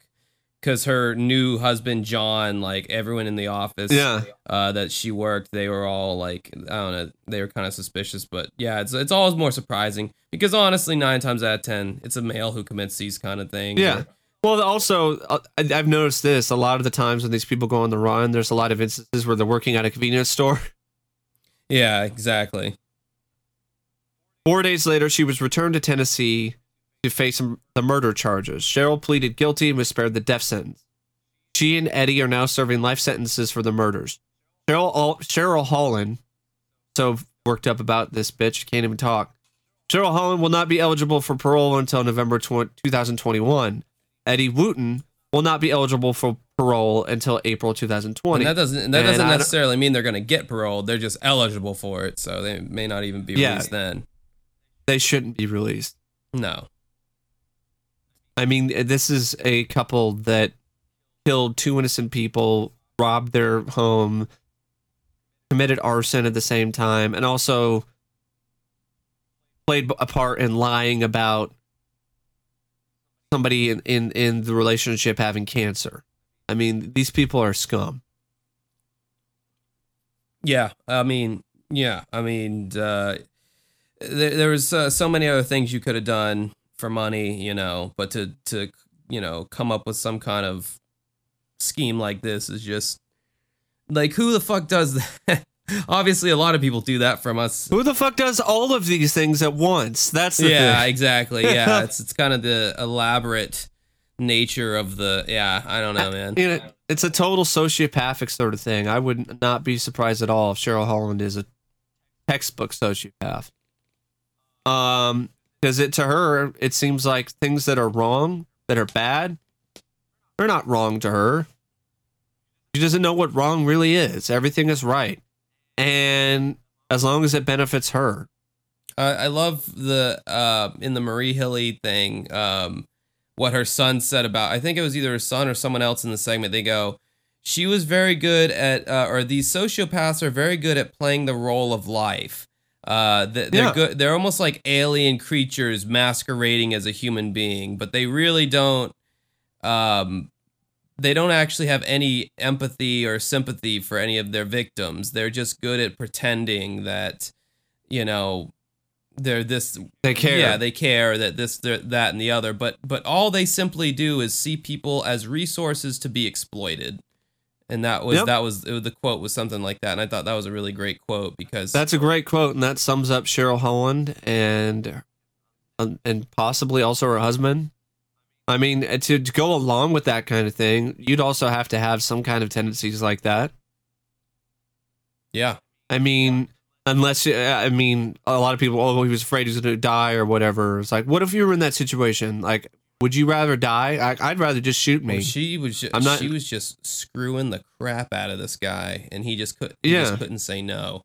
because her new husband John, like everyone in the office, Yeah. uh, that she worked, they were all like, I don't know, they were kind of suspicious. But yeah, it's it's always more surprising because honestly, nine times out of ten, it's a male who commits these kind of things. Yeah. or- Well, also, uh, I've noticed this a lot of the times when these people go on the run, there's a lot of instances where they're working at a convenience store. yeah, exactly. Four days later, she was returned to Tennessee to face some- the murder charges. Cheryl pleaded guilty and was spared the death sentence. She and Eddie are now serving life sentences for the murders. Cheryl, Cheryl Holland, so worked up about this bitch, can't even talk. Cheryl Holland will not be eligible for parole until November 20, 2021. Eddie Wooten will not be eligible for parole until April 2020. And that doesn't that And doesn't I necessarily mean they're going to get paroled. They're just eligible for it, so they may not even be Yeah. released then. they shouldn't be released. No. I mean, this is a couple that killed two innocent people, robbed their home, committed arson at the same time, and also played a part in lying about somebody in, in, in the relationship having cancer. I mean, these people are scum. Yeah, I mean, yeah, I mean, uh, there, there was uh, so many other things you could have done for money, you know, but to to you know come up with some kind of scheme like this is just like who the fuck does that? Obviously, a lot of people do that from us. Who the fuck does all of these things at once? That's the Yeah, thing. exactly. Yeah, it's it's kind of the elaborate nature of the. Yeah, I don't know, man. You know, it's a total sociopathic sort of thing. I would not be surprised at all if Cheryl Holland is a textbook sociopath. Um, because it to her, it seems like things that are wrong, that are bad, they're not wrong to her. She doesn't know what wrong really is. Everything is right, and as long as it benefits her, I I love the uh in the Marie Hilley thing, um, what her son said about. I think it was either her son or someone else in the segment. They go, she was very good at, uh, or these sociopaths are very good at playing the role of life. Uh, they're Yeah. good. They're almost like alien creatures masquerading as a human being, but they really don't. Um, they don't actually have any empathy or sympathy for any of their victims. They're just good at pretending that, you know, they're this they care. yeah, they care that this, that, and the other. But but all they simply do is see people as resources to be exploited, and that was Yep. that was it was- the quote was something like that. And I thought that was a really great quote because That's a great quote, and that sums up Cheryl Holland and um, and possibly also her husband. I mean, uh, to, to go along with that kind of thing, you'd also have to have some kind of tendencies like that. yeah, I mean, unless uh, I mean, a lot of people, oh, he was afraid he was going to die or whatever. It's like, what if you were in that situation? Like, would you rather die? I, I'd rather just shoot me. Well, she was just, I'm not- she was just screwing the crap out of this guy, and he just could he Yeah. just couldn't say no.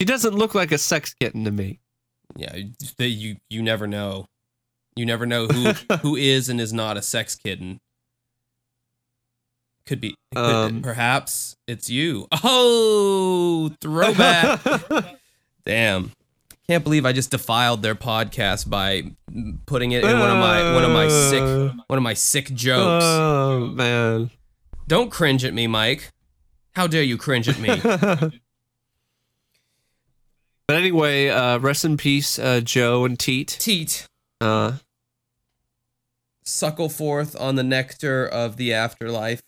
She doesn't look like a sex kitten to me. Yeah, you you, you never know. You never know who who is and is not a sex kitten. Could be, could- Um. perhaps it's you. Oh, throwback! Damn, can't believe I just defiled their podcast by putting it in one of my one of my sick one of my sick jokes. Oh man. Don't cringe at me, Mike. How dare you cringe at me? But anyway, uh, rest in peace, uh, Joe and Teet. Teat, Uh, suckle forth on the nectar of the afterlife.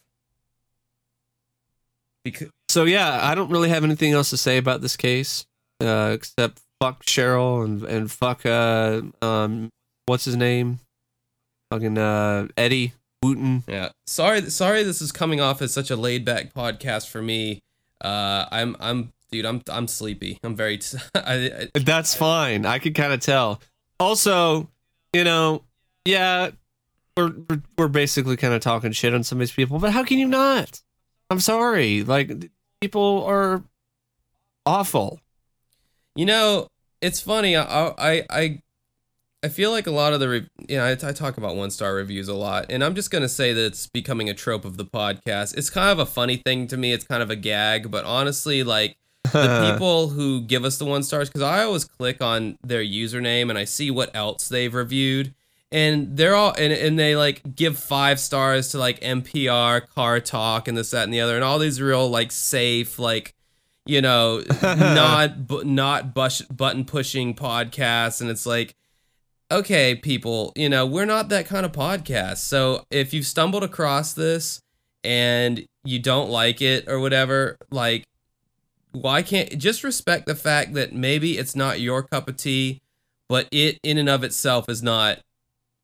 Because so yeah, I don't really have anything else to say about this case, uh, except fuck Cheryl and and fuck uh um what's his name, fucking uh Eddie Wooten. Yeah. Sorry sorry this is coming off as such a laid back podcast for me. Uh I'm I'm dude, I'm I'm sleepy. I'm very t- I, I, That's fine. I could kind of tell. Also, you know, yeah, we're we're, we're basically kind of talking shit on some of these people, but how can you not? I'm sorry. Like people are awful. You know, it's funny. I I I I feel like a lot of the re- you know I, I talk about one star reviews a lot, and I'm just gonna say that it's becoming a trope of the podcast. It's kind of a funny thing to me. It's kind of a gag, but honestly, like the people who give us the one stars because I always click on their username and I see what else they've reviewed. and they're all and, and they like give five stars to like NPR, Car Talk, and this, that, and the other, and all these real like safe, like you know, not bu- not bush, button pushing podcasts, and it's like, okay, people, you know, we're not that kind of podcast. So if you've stumbled across this and you don't like it or whatever, like, why can't just respect the fact that maybe it's not your cup of tea, but it in and of itself is not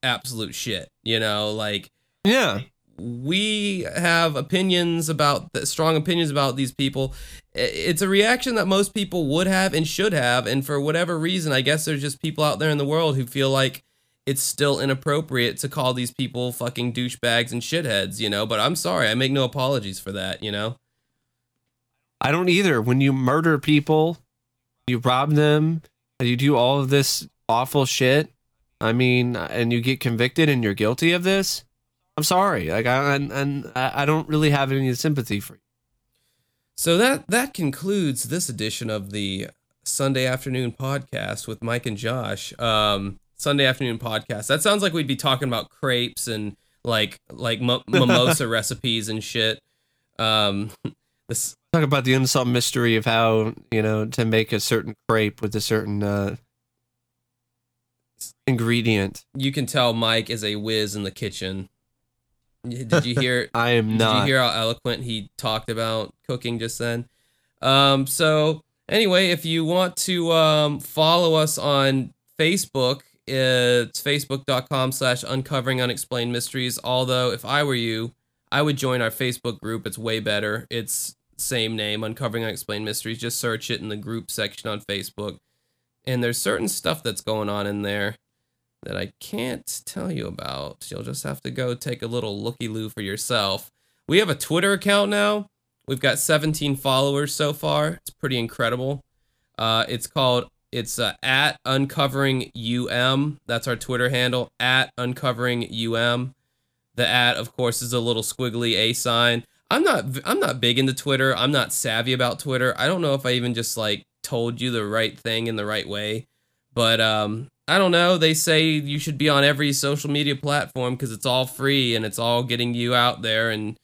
absolute shit. You know, like Yeah. We have opinions about strong opinions about these people. It's a reaction that most people would have and should have, and for whatever reason, I guess there's just people out there in the world who feel like it's still inappropriate to call these people fucking douchebags and shitheads, you know. But I'm sorry, I make no apologies for that, you know. I don't either. When you murder people, you rob them, and you do all of this awful shit. I mean, and you get convicted and you're guilty of this. I'm sorry. Like I and, and I don't really have any sympathy for you. So that that concludes this edition of the Sunday afternoon podcast with Mike and Josh. Um, Sunday afternoon podcast. That sounds like we'd be talking about crepes and like like mo- mimosa recipes and shit. Um, this Talk about the unsolved mystery of how you know to make a certain crepe with a certain uh, ingredient. you can tell Mike is a whiz in the kitchen. Did you hear? I am Did not. you hear how eloquent he talked about cooking just then? Um, so anyway, if you want to um, follow us on Facebook, it's facebook.com slash uncovering unexplained mysteries. Although if I were you, I would join our Facebook group. It's way better. It's same name, Uncovering Unexplained Mysteries. Just search it in the group section on Facebook. And there's certain stuff that's going on in there that I can't tell you about. You'll just have to go take a little looky loo for yourself. We have a Twitter account now. We've got 17 followers so far. It's pretty incredible. Uh, it's called it's uh, at uncovering um. That's our Twitter handle at uncovering um. The at, of course, is a little squiggly a sign. I'm not I'm not big into Twitter. I'm not savvy about Twitter. I don't know if I even just like told you the right thing in the right way. But um I don't know. They say you should be on every social media platform because it's all free and it's all getting you out there and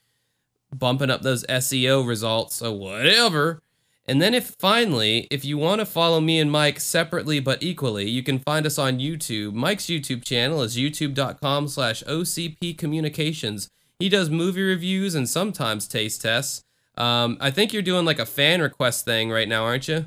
bumping up those SEO results. So whatever. And then if finally, if you want to follow me and Mike separately but equally, you can find us on YouTube. Mike's YouTube channel is youtube.com slash OCP Communications. He does movie reviews and sometimes taste tests. Um, I think you're doing like a fan request thing right now, aren't you?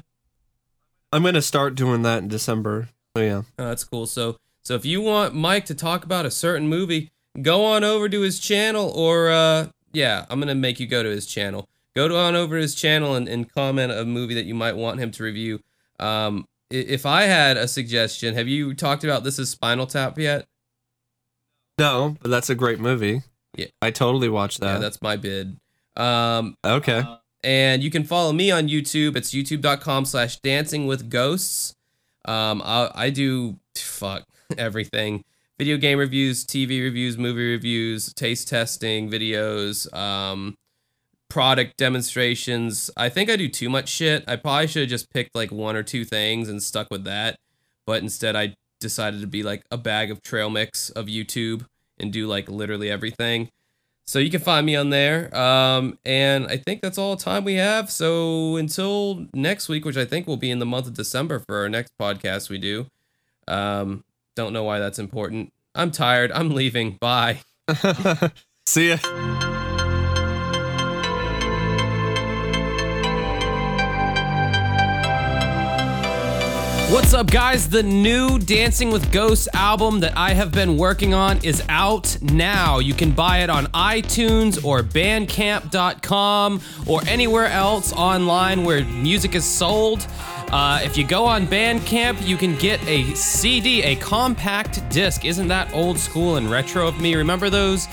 I'm gonna start doing that in December. So yeah. Oh, that's cool. So, so if you want Mike to talk about a certain movie, go on over to his channel, or uh, yeah, I'm gonna make you go to his channel. Go to on over to his channel and, and comment a movie that you might want him to review. Um, if I had a suggestion, have you talked about this as Spinal Tap yet? No, but that's a great movie. Yeah. I totally watched that. Yeah, that. that's my bid. Um, okay. and you can follow me on YouTube. It's youtube.com slash dancing with ghosts. Um, I, I do fuck everything video game reviews, TV reviews, movie reviews, taste testing videos, um, product demonstrations. I think I do too much shit. I probably should have just picked like one or two things and stuck with that. But instead, I decided to be like a bag of trail mix of YouTube and do like literally everything. So you can find me on there. Um, and I think that's all the time we have. So until next week, which I think will be in the month of December for our next podcast we do. Um, don't know why that's important. I'm tired. I'm leaving. Bye. See ya. What's up, guys? The new Dancing with Ghosts album that I have been working on is out now. You can buy it on iTunes or Bandcamp.com or anywhere else online where music is sold. Uh, if you go on Bandcamp, you can get a CD, a compact disc. Isn't that old school and retro of me? Remember those?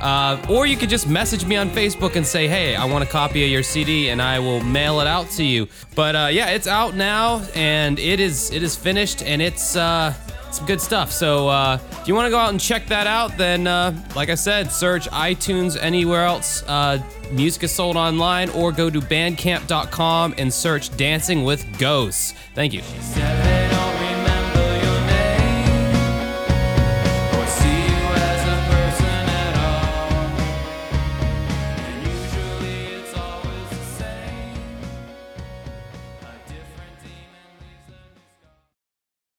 Uh, or you could just message me on Facebook and say, "Hey, I want a copy of your CD," and I will mail it out to you. But uh, yeah, it's out now, and it is it is finished, and it's uh, some good stuff. So uh, if you want to go out and check that out, then uh, like I said, search iTunes anywhere else. Uh, music is sold online, or go to Bandcamp.com and search "Dancing with Ghosts." Thank you.